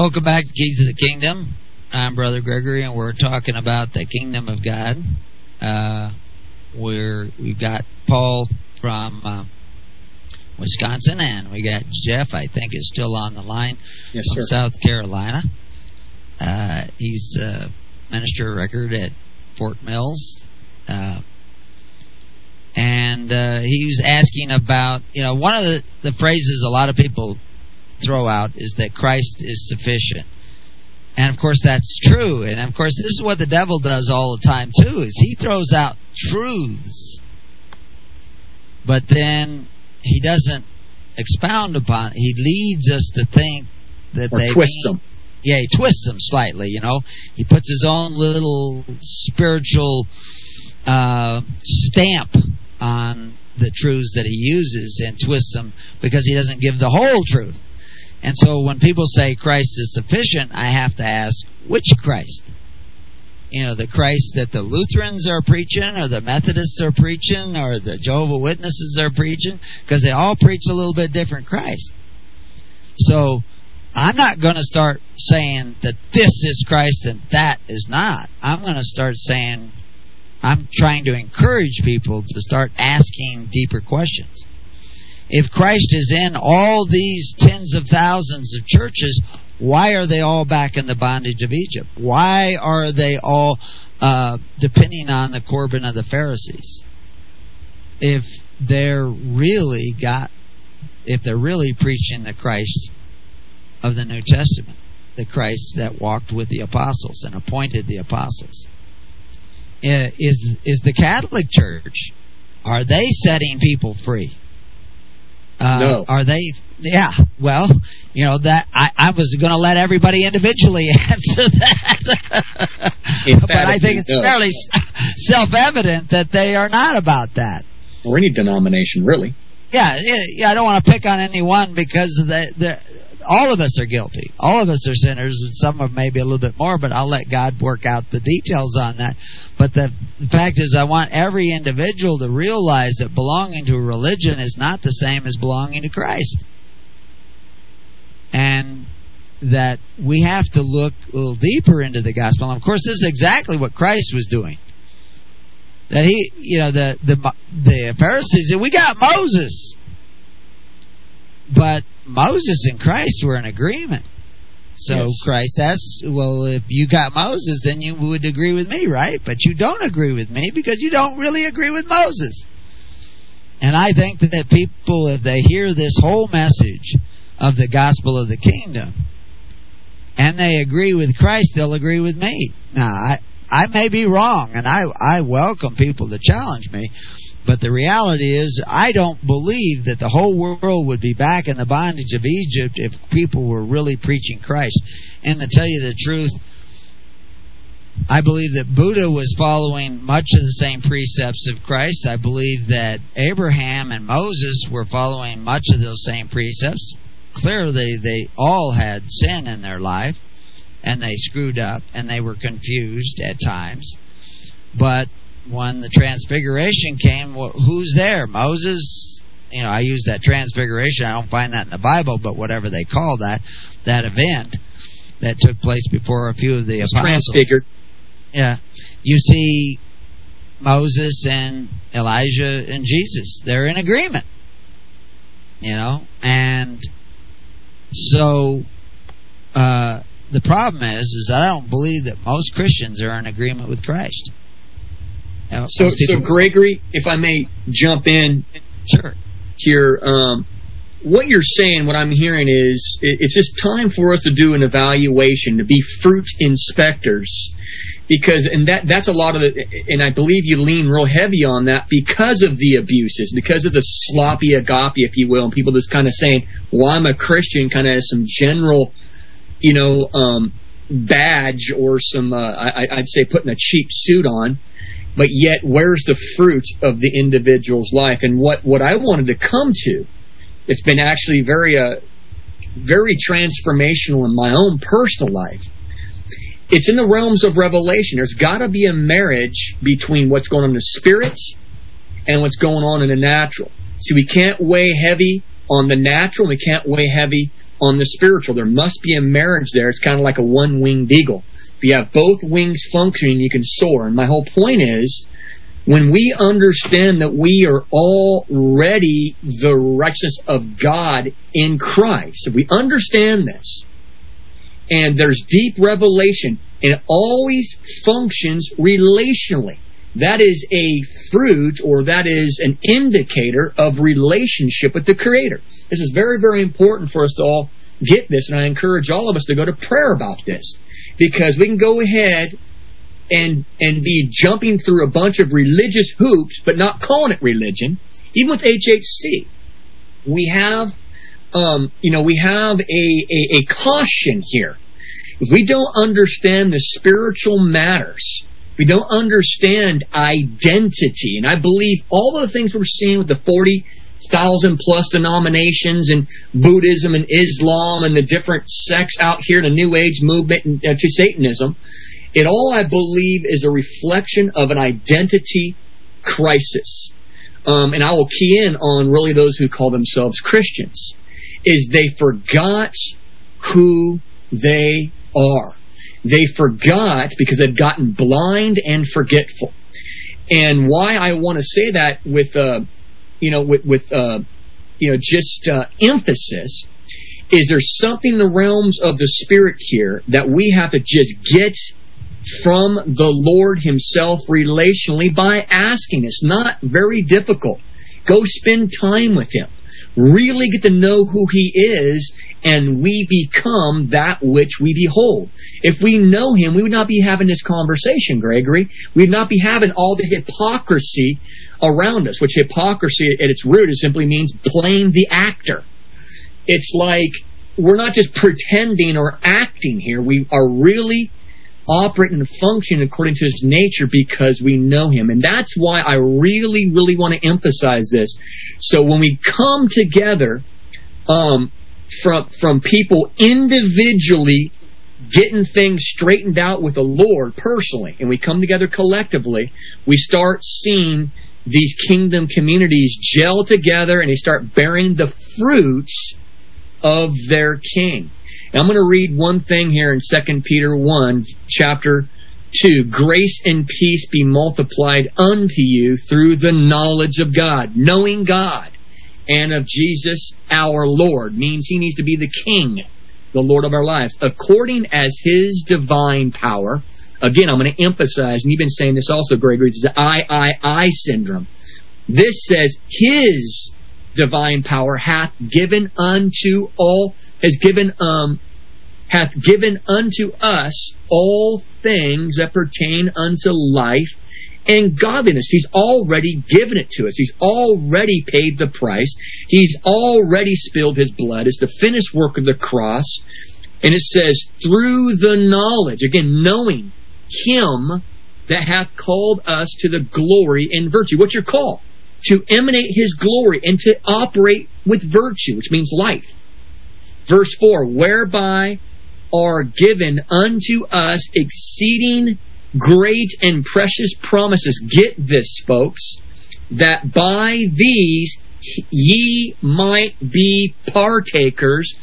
Welcome back to Keys of the Kingdom. I'm Brother Gregory, and we're talking about the Kingdom of God. Uh, we're we've got Paul from uh, Wisconsin, and we got Jeff. I think is still on the line Yes, from sir. South Carolina. Uh, he's uh, minister of record at Fort Mills. Uh, and uh, he was asking about, you know, one of the, the phrases a lot of people throw out is that Christ is sufficient. And of course that's true. And of course this is what the devil does all the time too, is he throws out truths. But then he doesn't expound upon It. he leads us to think that Or they twist them. yeah, he twists them slightly, you know. He puts his own little spiritual uh, stamp on the truths that he uses and twists them because he doesn't give the whole truth. And so when people say Christ is sufficient, I have to ask, which Christ? You know, the Christ that the Lutherans are preaching, or the Methodists are preaching, or the Jehovah Witnesses are preaching, because they all preach a little bit different Christ. So I'm not going to start saying that this is Christ and that is not. I'm going to start saying, I'm trying to encourage people to start asking deeper questions. If Christ is in all these tens of thousands of churches, why are they all back in the bondage of Egypt? Why are they all uh, depending on the Corban of the Pharisees. If they're really got, if they're really preaching the Christ of the New Testament, the Christ that walked with the apostles and appointed the apostles, uh, is is the Catholic Church? Are they setting people free? Uh, No. Are they? Yeah. Well, you know that I, I was going to let everybody individually [LAUGHS] answer that, but I think it's no. fairly self-evident that they are not about that. or any denomination, really. Yeah, yeah, yeah. I don't want to pick on anyone because the the all of us are guilty. All of us are sinners, and some of maybe a little bit more. But I'll let God work out the details on that. But the, fact is, I want every individual to realize that belonging to a religion is not the same as belonging to Christ, and that we have to look a little deeper into the gospel. And of course, this is exactly what Christ was doing that he, you know, the the the Pharisees said, "We got Moses," but Moses and Christ were in agreement. So Yes. Christ asks, "Well, if you got Moses, then you would agree with me, right? But you don't agree with me because you don't really agree with Moses." And I think that people, if they hear this whole message of the gospel of the kingdom, and they agree with Christ, they'll agree with me. Now, I I may be wrong, and I I welcome people to challenge me, but the reality is I don't believe that the whole world would be back in the bondage of Egypt if people were really preaching Christ. And to tell you the truth, I believe that Buddha was following much of the same precepts of Christ. I believe that Abraham and Moses were following much of those same precepts. Clearly, they all had sin in their life, and they screwed up, and they were confused at times. But when the transfiguration came, who's there? Moses. You know, I use that transfiguration. I don't find that in the Bible, but whatever they call that, that event that took place before a few of the apostles. transfigured. Yeah. You see Moses and Elijah and Jesus. They're in agreement. You know? And so uh the problem is is I don't believe that most Christians are in agreement with Christ. So, so Gregory, if I may jump in Sure. here, um, what you're saying, what I'm hearing is, it, it's just time for us to do an evaluation, to be fruit inspectors, because and that that's a lot of the, and I believe you lean real heavy on that because of the abuses, because of the sloppy agape, if you will, and people just kind of saying, "Well, I'm a Christian," kind of as some general, you know, um, badge or some, uh, I, I'd say, putting a cheap suit on but yet where's the fruit of the individual's life? And what what I wanted to come to it's been actually very uh very transformational in my own personal life. It's in the realms of revelation. There's got to be a marriage between what's going on in the spirit and what's going on in the natural. See we can't weigh heavy on the natural we can't weigh heavy on the spiritual. There must be a marriage there. It's kind of like a one-winged eagle if you have both wings functioning, you can soar. And my whole point is, when we understand that we are already the righteousness of God in Christ, if we understand this, and there's deep revelation, and it always functions relationally. That is a fruit or that is an indicator of relationship with the Creator. This is very, very important for us to all get this, and I encourage all of us to go to prayer about this because we can go ahead and and be jumping through a bunch of religious hoops, but not calling it religion. Even with HHC, we have, um, you know, we have a, a, a caution here. If we don't understand the spiritual matters, we don't understand identity, and I believe all of the things we're seeing with the forty thousand plus denominations and Buddhism and Islam and the different sects out here in the New Age movement and, uh, to Satanism, it all I believe is a reflection of an identity crisis. Um, and I will key in on really those who call themselves Christians, is they forgot who they are. They forgot because they've gotten blind and forgetful. And why I want to say that with uh, you know, with, with uh, you know, just uh, emphasis, is there something in the realms of the spirit here that we have to just get from the Lord Himself relationally by asking. It's not very difficult. Go spend time with Him. Really get to know who He is, and we become that which we behold. If we know Him, we would not be having this conversation, Gregory. We would not be having all the hypocrisy around us, which hypocrisy at its root is simply means playing the actor. It's like we're not just pretending or acting here. We are really operating and functioning according to his nature because we know him. And that's why I really, really want to emphasize this. So when we come together um, from from people individually getting things straightened out with the Lord personally, and we come together collectively, we start seeing these kingdom communities gel together and they start bearing the fruits of their king. And I'm going to read one thing here in 2 Peter 1, chapter 2. Grace and peace be multiplied unto you through the knowledge of God, knowing God, and of Jesus our Lord. Means he needs to be the king, the Lord of our lives, according as his divine power. Again, I'm going to emphasize, and you've been saying this also, Gregory, it's the I, I, I syndrome. This says his divine power hath given unto all has given um hath given unto us all things that pertain unto life and godliness. He's already given it to us. He's already paid the price. He's already spilled his blood. It's the finished work of the cross. And it says, through the knowledge, again, knowing him that hath called us to the glory and virtue. What's your call? to emanate his glory and to operate with virtue, which means life. Verse 4 Whereby are given unto us exceeding great and precious promises. Get this, folks, that by these ye might be partakers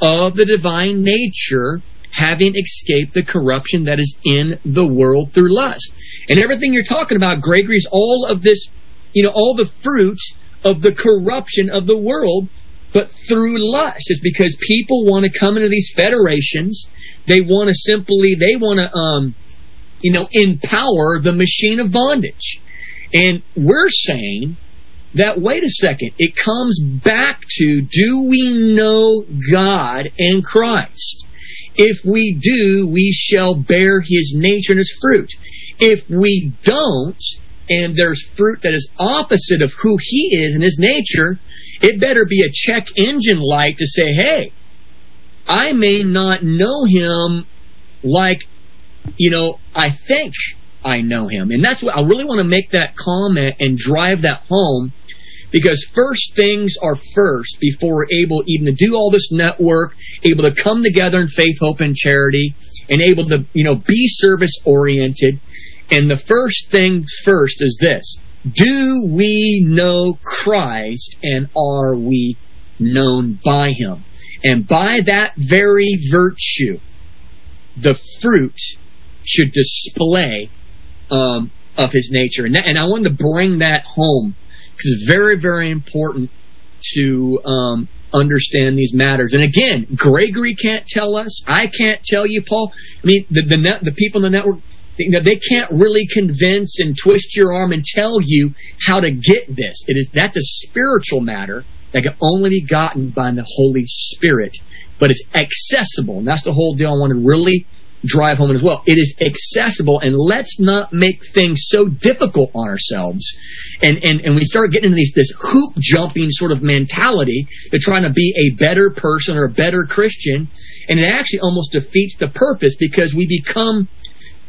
of the divine nature, having escaped the corruption that is in the world through lust. And everything you're talking about, Gregory, is all of this you know, all the fruits of the corruption of the world, but through lust. It's because people want to come into these federations. They want to simply, they want to, um, you know, empower the machine of bondage. And we're saying that, wait a second, it comes back to do we know God and Christ? If we do, we shall bear his nature and his fruit. If we don't, and there's fruit that is opposite of who he is and his nature, it better be a check engine light to say, hey, I may not know him like, you know, I think I know him. And that's what I really want to make that comment and drive that home because first things are first before we're able even to do all this network, able to come together in faith, hope, and charity, and able to, you know, be service oriented and the first thing first is this Do we know Christ and are we known by him? And by that very virtue, the fruit should display um, of his nature. And, that, and I wanted to bring that home it's very, very important to um, understand these matters. And again, Gregory can't tell us. I can't tell you, Paul. I mean, the the, net, the people in the network you know, they can't really convince and twist your arm and tell you how to get this. It is that's a spiritual matter that can only be gotten by the Holy Spirit, but it's accessible, and that's the whole deal. I want to really drive home as well. It is accessible, and let's not make things so difficult on ourselves. And and and we start getting into these this hoop jumping sort of mentality to trying to be a better person or a better Christian, and it actually almost defeats the purpose because we become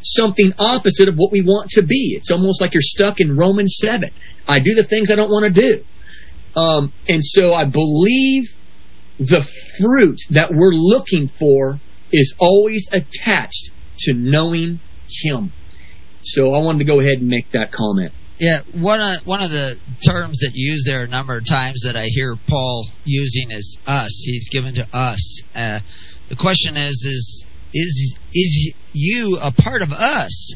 something opposite of what we want to be. It's almost like you're stuck in Romans 7. I do the things I don't want to do. Um, and so I believe the fruit that we're looking for is always attached to knowing Him. So I wanted to go ahead and make that comment. Yeah, one of one of the terms that you use there a number of times that I hear Paul using is us. He's given to us. Uh, the question is, is is is you a part of us?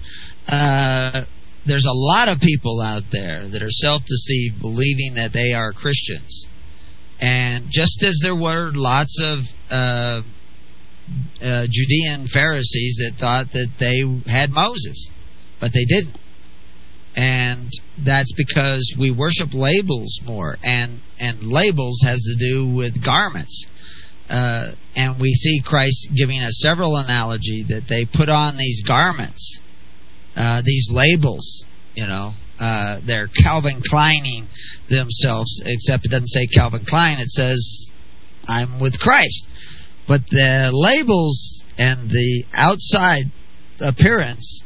Uh, there's a lot of people out there that are self-deceived, believing that they are Christians, and just as there were lots of uh, uh, Judean Pharisees that thought that they had Moses, but they didn't. And that's because we worship labels more, and and labels has to do with garments. Uh, and we see Christ giving us several analogy that they put on these garments, uh, these labels, you know, uh, they're Calvin Kleining themselves, except it doesn't say Calvin Klein, it says I'm with Christ. But the labels and the outside appearance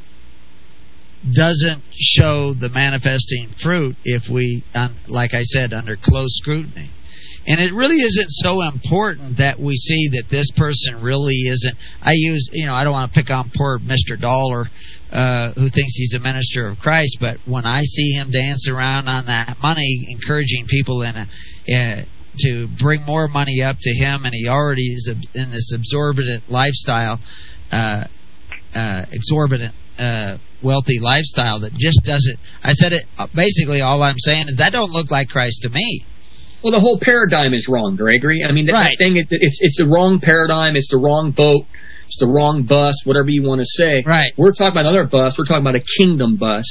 doesn't show the manifesting fruit if we, like I said, under close scrutiny. And it really isn't so important that we see that this person really isn't. I use, you know, I don't want to pick on poor Mr. Dollar, uh, who thinks he's a minister of Christ, but when I see him dance around on that money, encouraging people in a, uh, to bring more money up to him, and he already is in this exorbitant lifestyle, uh, uh, exorbitant uh, wealthy lifestyle that just doesn't. I said it basically. All I'm saying is that don't look like Christ to me. Well, the whole paradigm is wrong, Gregory. I mean, the, right. thing, it, it's it's the wrong paradigm. It's the wrong boat. It's the wrong bus. Whatever you want to say. Right. We're talking about another bus. We're talking about a kingdom bus,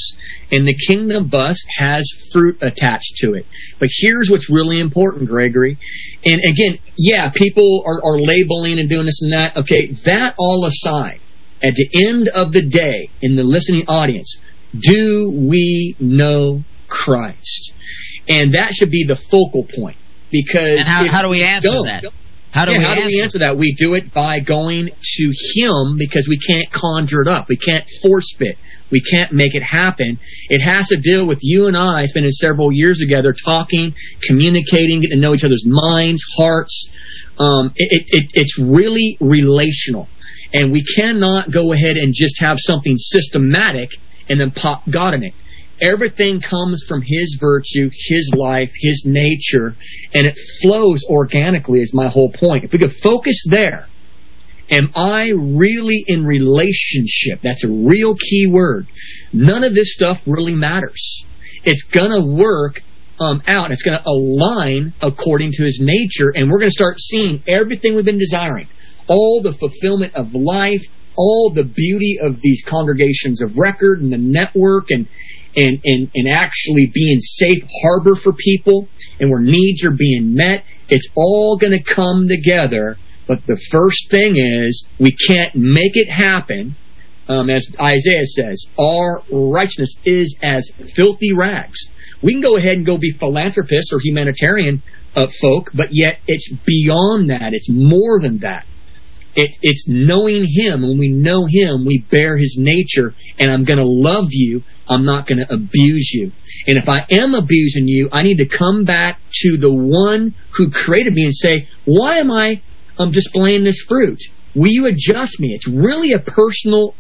and the kingdom bus has fruit attached to it. But here's what's really important, Gregory. And again, yeah, people are, are labeling and doing this and that. Okay, that all aside, at the end of the day, in the listening audience, do we know Christ? And that should be the focal point. Because and how, how do we answer don't, that? How do, yeah, we, how answer? we answer that? We do it by going to Him because we can't conjure it up. We can't force fit. We can't make it happen. It has to deal with you and I spending several years together talking, communicating, getting to know each other's minds, hearts. Um, it, it, it's really relational. And we cannot go ahead and just have something systematic and then pop God in it. Everything comes from His virtue, His life, His nature, and it flows organically, is my whole point. If we could focus there, am I really in relationship? That's a real key word. None of this stuff really matters. It's going to work um, out. It's going to align according to His nature, and we're going to start seeing everything we've been desiring. All the fulfillment of life, all the beauty of these congregations of record and the network and and, and, and actually being safe harbor for people and where needs are being met. It's all going to come together. But the first thing is we can't make it happen. Um, as Isaiah says, our righteousness is as filthy rags. We can go ahead and go be philanthropists or humanitarian uh, folk, but yet it's beyond that. It's more than that. It, it's knowing Him. When we know Him, we bear His nature, and I'm going to love you. I'm not going to abuse you. And if I am abusing you, I need to come back to the one who created me and say, why am I um, displaying this fruit? Will you adjust me? It's really a personal,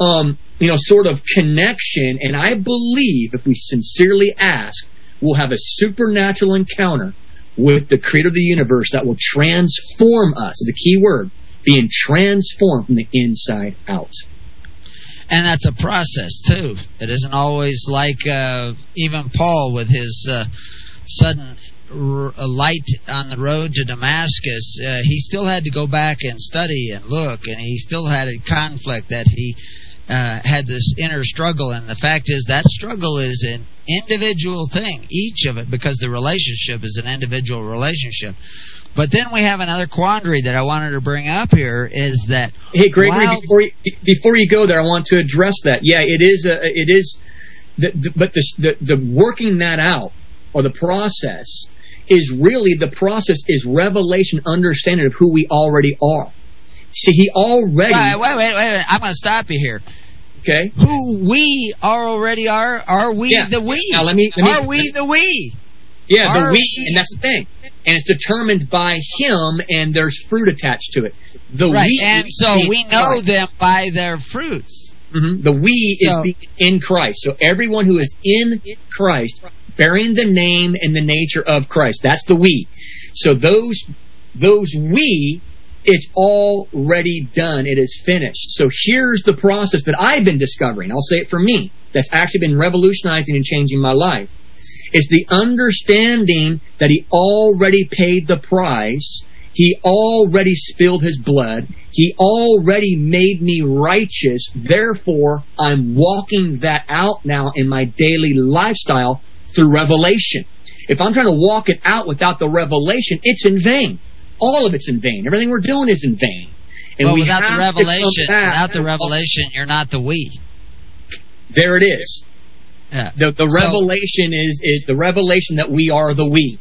um, you know, sort of connection. And I believe if we sincerely ask, we'll have a supernatural encounter with the creator of the universe that will transform us. Is a key word being transformed from the inside out. And that's a process too. It isn't always like uh, even Paul with his uh, sudden r- light on the road to Damascus. Uh, he still had to go back and study and look, and he still had a conflict that he uh, had this inner struggle. And the fact is, that struggle is an individual thing, each of it, because the relationship is an individual relationship. But then we have another quandary that I wanted to bring up here is that hey Gregory while, before you, before you go there I want to address that yeah it is a, it is the, the, but the, the the working that out or the process is really the process is revelation understanding of who we already are see he already wait wait wait, wait, wait. I'm going to stop you here okay who we are already are are we yeah. the we now let me, let me are we the we yeah, Are the we, and that's the thing. And it's determined by him, and there's fruit attached to it. The right, we, and so we know them by their fruits. Mm-hmm. The we So- is in Christ. So everyone who is in Christ, bearing the name and the nature of Christ, that's the we. So those those we, it's already done. It is finished. So here's the process that I've been discovering. I'll say it for me. That's actually been revolutionizing and changing my life is the understanding that he already paid the price He already spilled his blood. He already made me righteous. Therefore, I'm walking that out now in my daily lifestyle through revelation. If I'm trying to walk it out without the revelation, it's in vain. All of it's in vain. Everything we're doing is in vain. And well, without the revelation, without the revelation, you're not the we. There it is. Yeah. The the so, revelation is is the revelation that we are the we,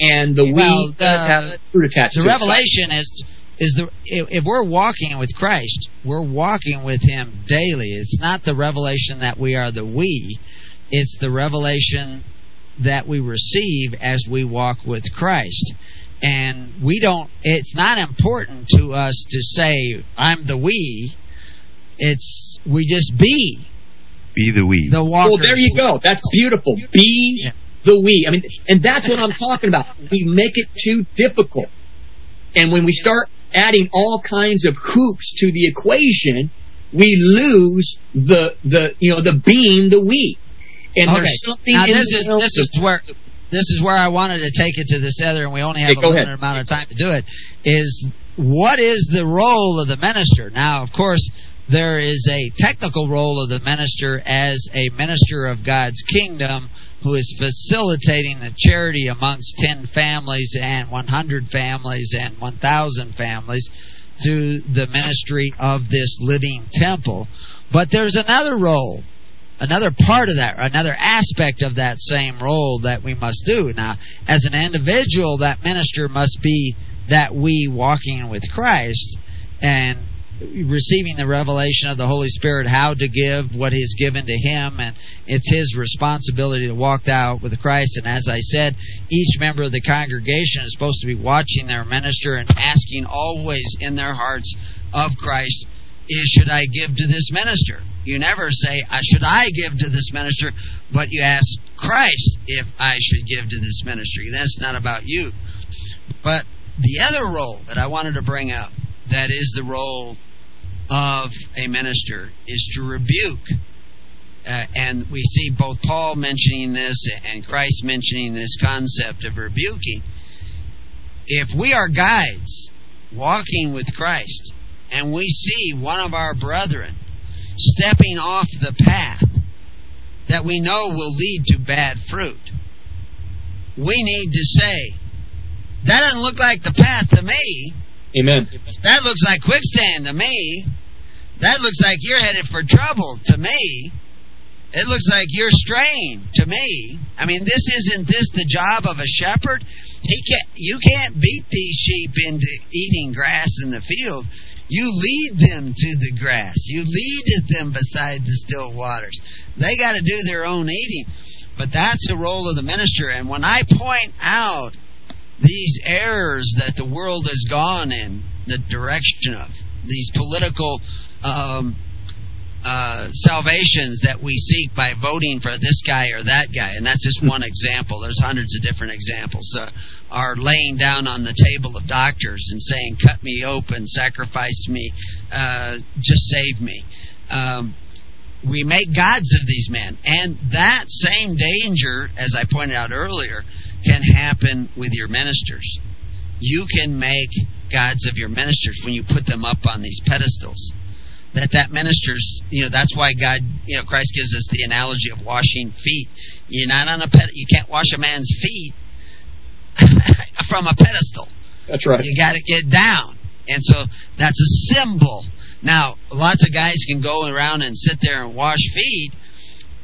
and the well, we the, does have fruit attached. The to revelation it. is is the if we're walking with Christ, we're walking with Him daily. It's not the revelation that we are the we; it's the revelation that we receive as we walk with Christ. And we don't. It's not important to us to say I'm the we. It's we just be be the we. The Well, there you go. That's beautiful. Be the we. I mean, and that's what I'm talking about. We make it too difficult. And when we start adding all kinds of hoops to the equation, we lose the the you know the being the we. And okay. there's something now, this is this is where this is where I wanted to take it to this other, and we only have hey, a limited ahead. amount of time to do it. Is what is the role of the minister? Now, of course, there is a technical role of the minister as a minister of God's kingdom who is facilitating the charity amongst 10 families and 100 families and 1,000 families through the ministry of this living temple. But there's another role, another part of that, another aspect of that same role that we must do. Now, as an individual, that minister must be that we walking with Christ and receiving the revelation of the Holy Spirit how to give what He's given to him, and it's his responsibility to walk out with Christ. And as I said, each member of the congregation is supposed to be watching their minister and asking always in their hearts of Christ, is should I give to this minister? You never say, uh, should I give to this minister, but you ask Christ if I should give to this ministry. That's not about you. But the other role that I wanted to bring up that is the role of a minister is to rebuke. Uh, and we see both Paul mentioning this and Christ mentioning this concept of rebuking. If we are guides walking with Christ and we see one of our brethren stepping off the path that we know will lead to bad fruit, we need to say, That doesn't look like the path to me. Amen. That looks like quicksand to me. That looks like you're headed for trouble to me. It looks like you're straying to me. I mean, this isn't this the job of a shepherd? He can't. You can't beat these sheep into eating grass in the field. You lead them to the grass. You lead them beside the still waters. They got to do their own eating. But that's the role of the minister. And when I point out these errors that the world has gone in the direction of, these political um, uh, salvations that we seek by voting for this guy or that guy, and that's just one example. There's hundreds of different examples. Uh, are laying down on the table of doctors and saying, "Cut me open, sacrifice me, uh, just save me." Um, we make gods of these men, and that same danger, as I pointed out earlier, can happen with your ministers. You can make gods of your ministers when you put them up on these pedestals. That that minister's, you know, that's why God, you know, Christ gives us the analogy of washing feet. You're not on a ped, you can't wash a man's feet [LAUGHS] from a pedestal. That's right. You got to get down, and so that's a symbol. Now, lots of guys can go around and sit there and wash feet,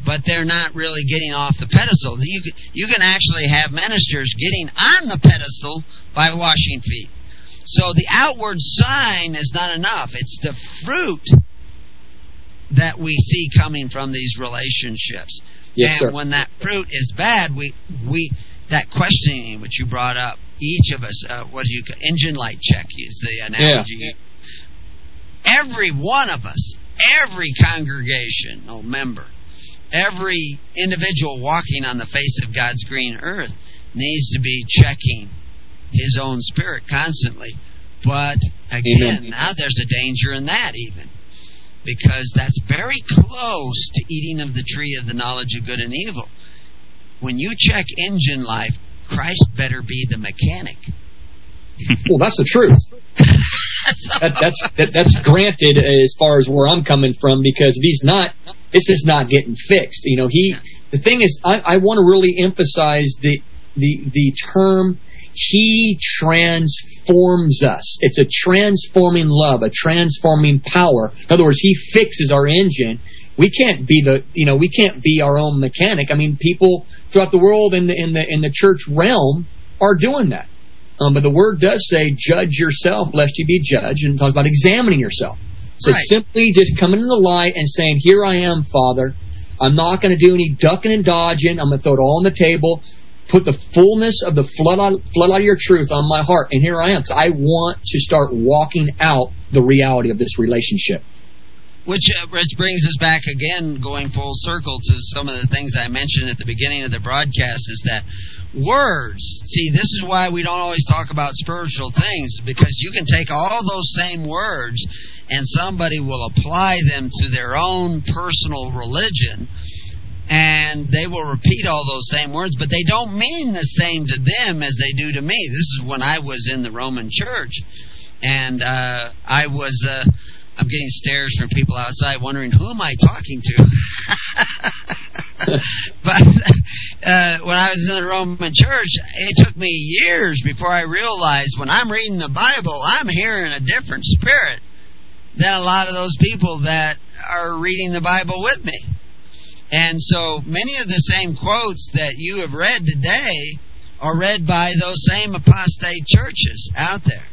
but they're not really getting off the pedestal. You, you can actually have ministers getting on the pedestal by washing feet. So the outward sign is not enough. It's the fruit that we see coming from these relationships. Yes, and sir. when that fruit is bad, we we that questioning which you brought up, each of us, uh, what do you engine light check is the analogy. Yeah. Every one of us, every congregational member every individual walking on the face of God's green earth needs to be checking his own spirit constantly. But again, Amen. now there's a danger in that even. Because that's very close to eating of the tree of the knowledge of good and evil. When you check engine life, Christ better be the mechanic. well, that's the truth. [LAUGHS] that, that's that, that's granted as far as where I'm coming from because if he's not, this is not getting fixed. You know, he. The thing is, I, I want to really emphasize the the the term. He transforms us. It's a transforming love, a transforming power. In other words, he fixes our engine. We can't be the you know we can't be our own mechanic. I mean, people throughout the world in the in the in the church realm are doing that. Um, but the word does say, judge yourself lest you be judged, and it talks about examining yourself. So Right. simply just coming in the light and saying, here I am, Father. I'm not going to do any ducking and dodging. I'm going to throw it all on the table. Put the fullness of the floodlight, floodlight of your truth on my heart. And here I am. 'cause I want to start walking out the reality of this relationship. Which, uh, which brings us back again, going full circle to some of the things I mentioned at the beginning of the broadcast is that words, see, this is why we don't always talk about spiritual things, because you can take all those same words and somebody will apply them to their own personal religion and they will repeat all those same words, but they don't mean the same to them as they do to me. This is when I was in the Roman church, and uh, I was. Uh, I'm getting stares from people outside, wondering who am I talking to. [LAUGHS] but uh, when I was in the Roman church, it took me years before I realized when I'm reading the Bible, I'm hearing a different spirit than a lot of those people that are reading the Bible with me. And so many of the same quotes that you have read today are read by those same apostate churches out there.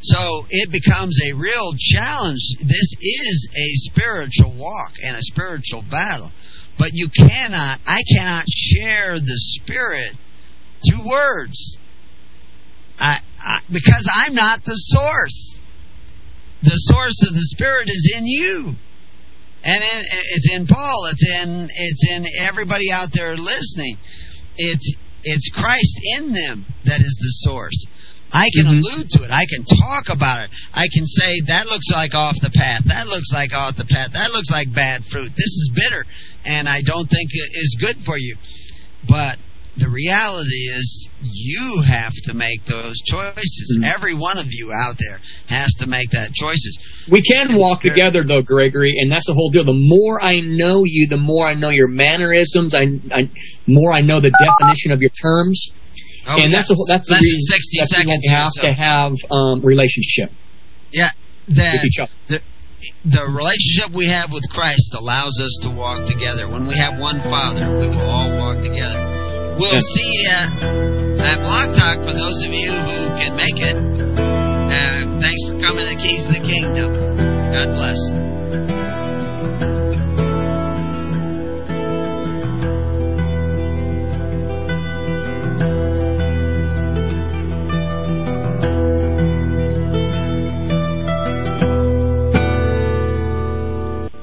So it becomes a real challenge. This is a spiritual walk and a spiritual battle. But you cannot, I cannot share the Spirit through words. I, I, because I'm not the source. The source of the Spirit is in you. And it, it's in Paul. It's in it's in everybody out there listening. It's it's Christ in them that is the source. I can mm-hmm. allude to it. I can talk about it. I can say that looks like off the path. That looks like off the path. That looks like bad fruit. This is bitter, and I don't think it is good for you. But the reality is, you have to make those choices. Mm-hmm. Every one of you out there has to make that choices. We can walk together though, Gregory, and that's the whole deal. The more I know you, the more I know your mannerisms. I, I more I know the definition of your terms, Oh, and that's the, that's the less than 60 that's the reason seconds we have so- to have um, relationship Yeah, that with each other. the, the relationship we have with Christ allows us to walk together. When we have one Father, we will all walk together. We'll Yeah. see you at Blog Talk for those of you who can make it. Uh, thanks for coming to the Keys of the Kingdom. God bless.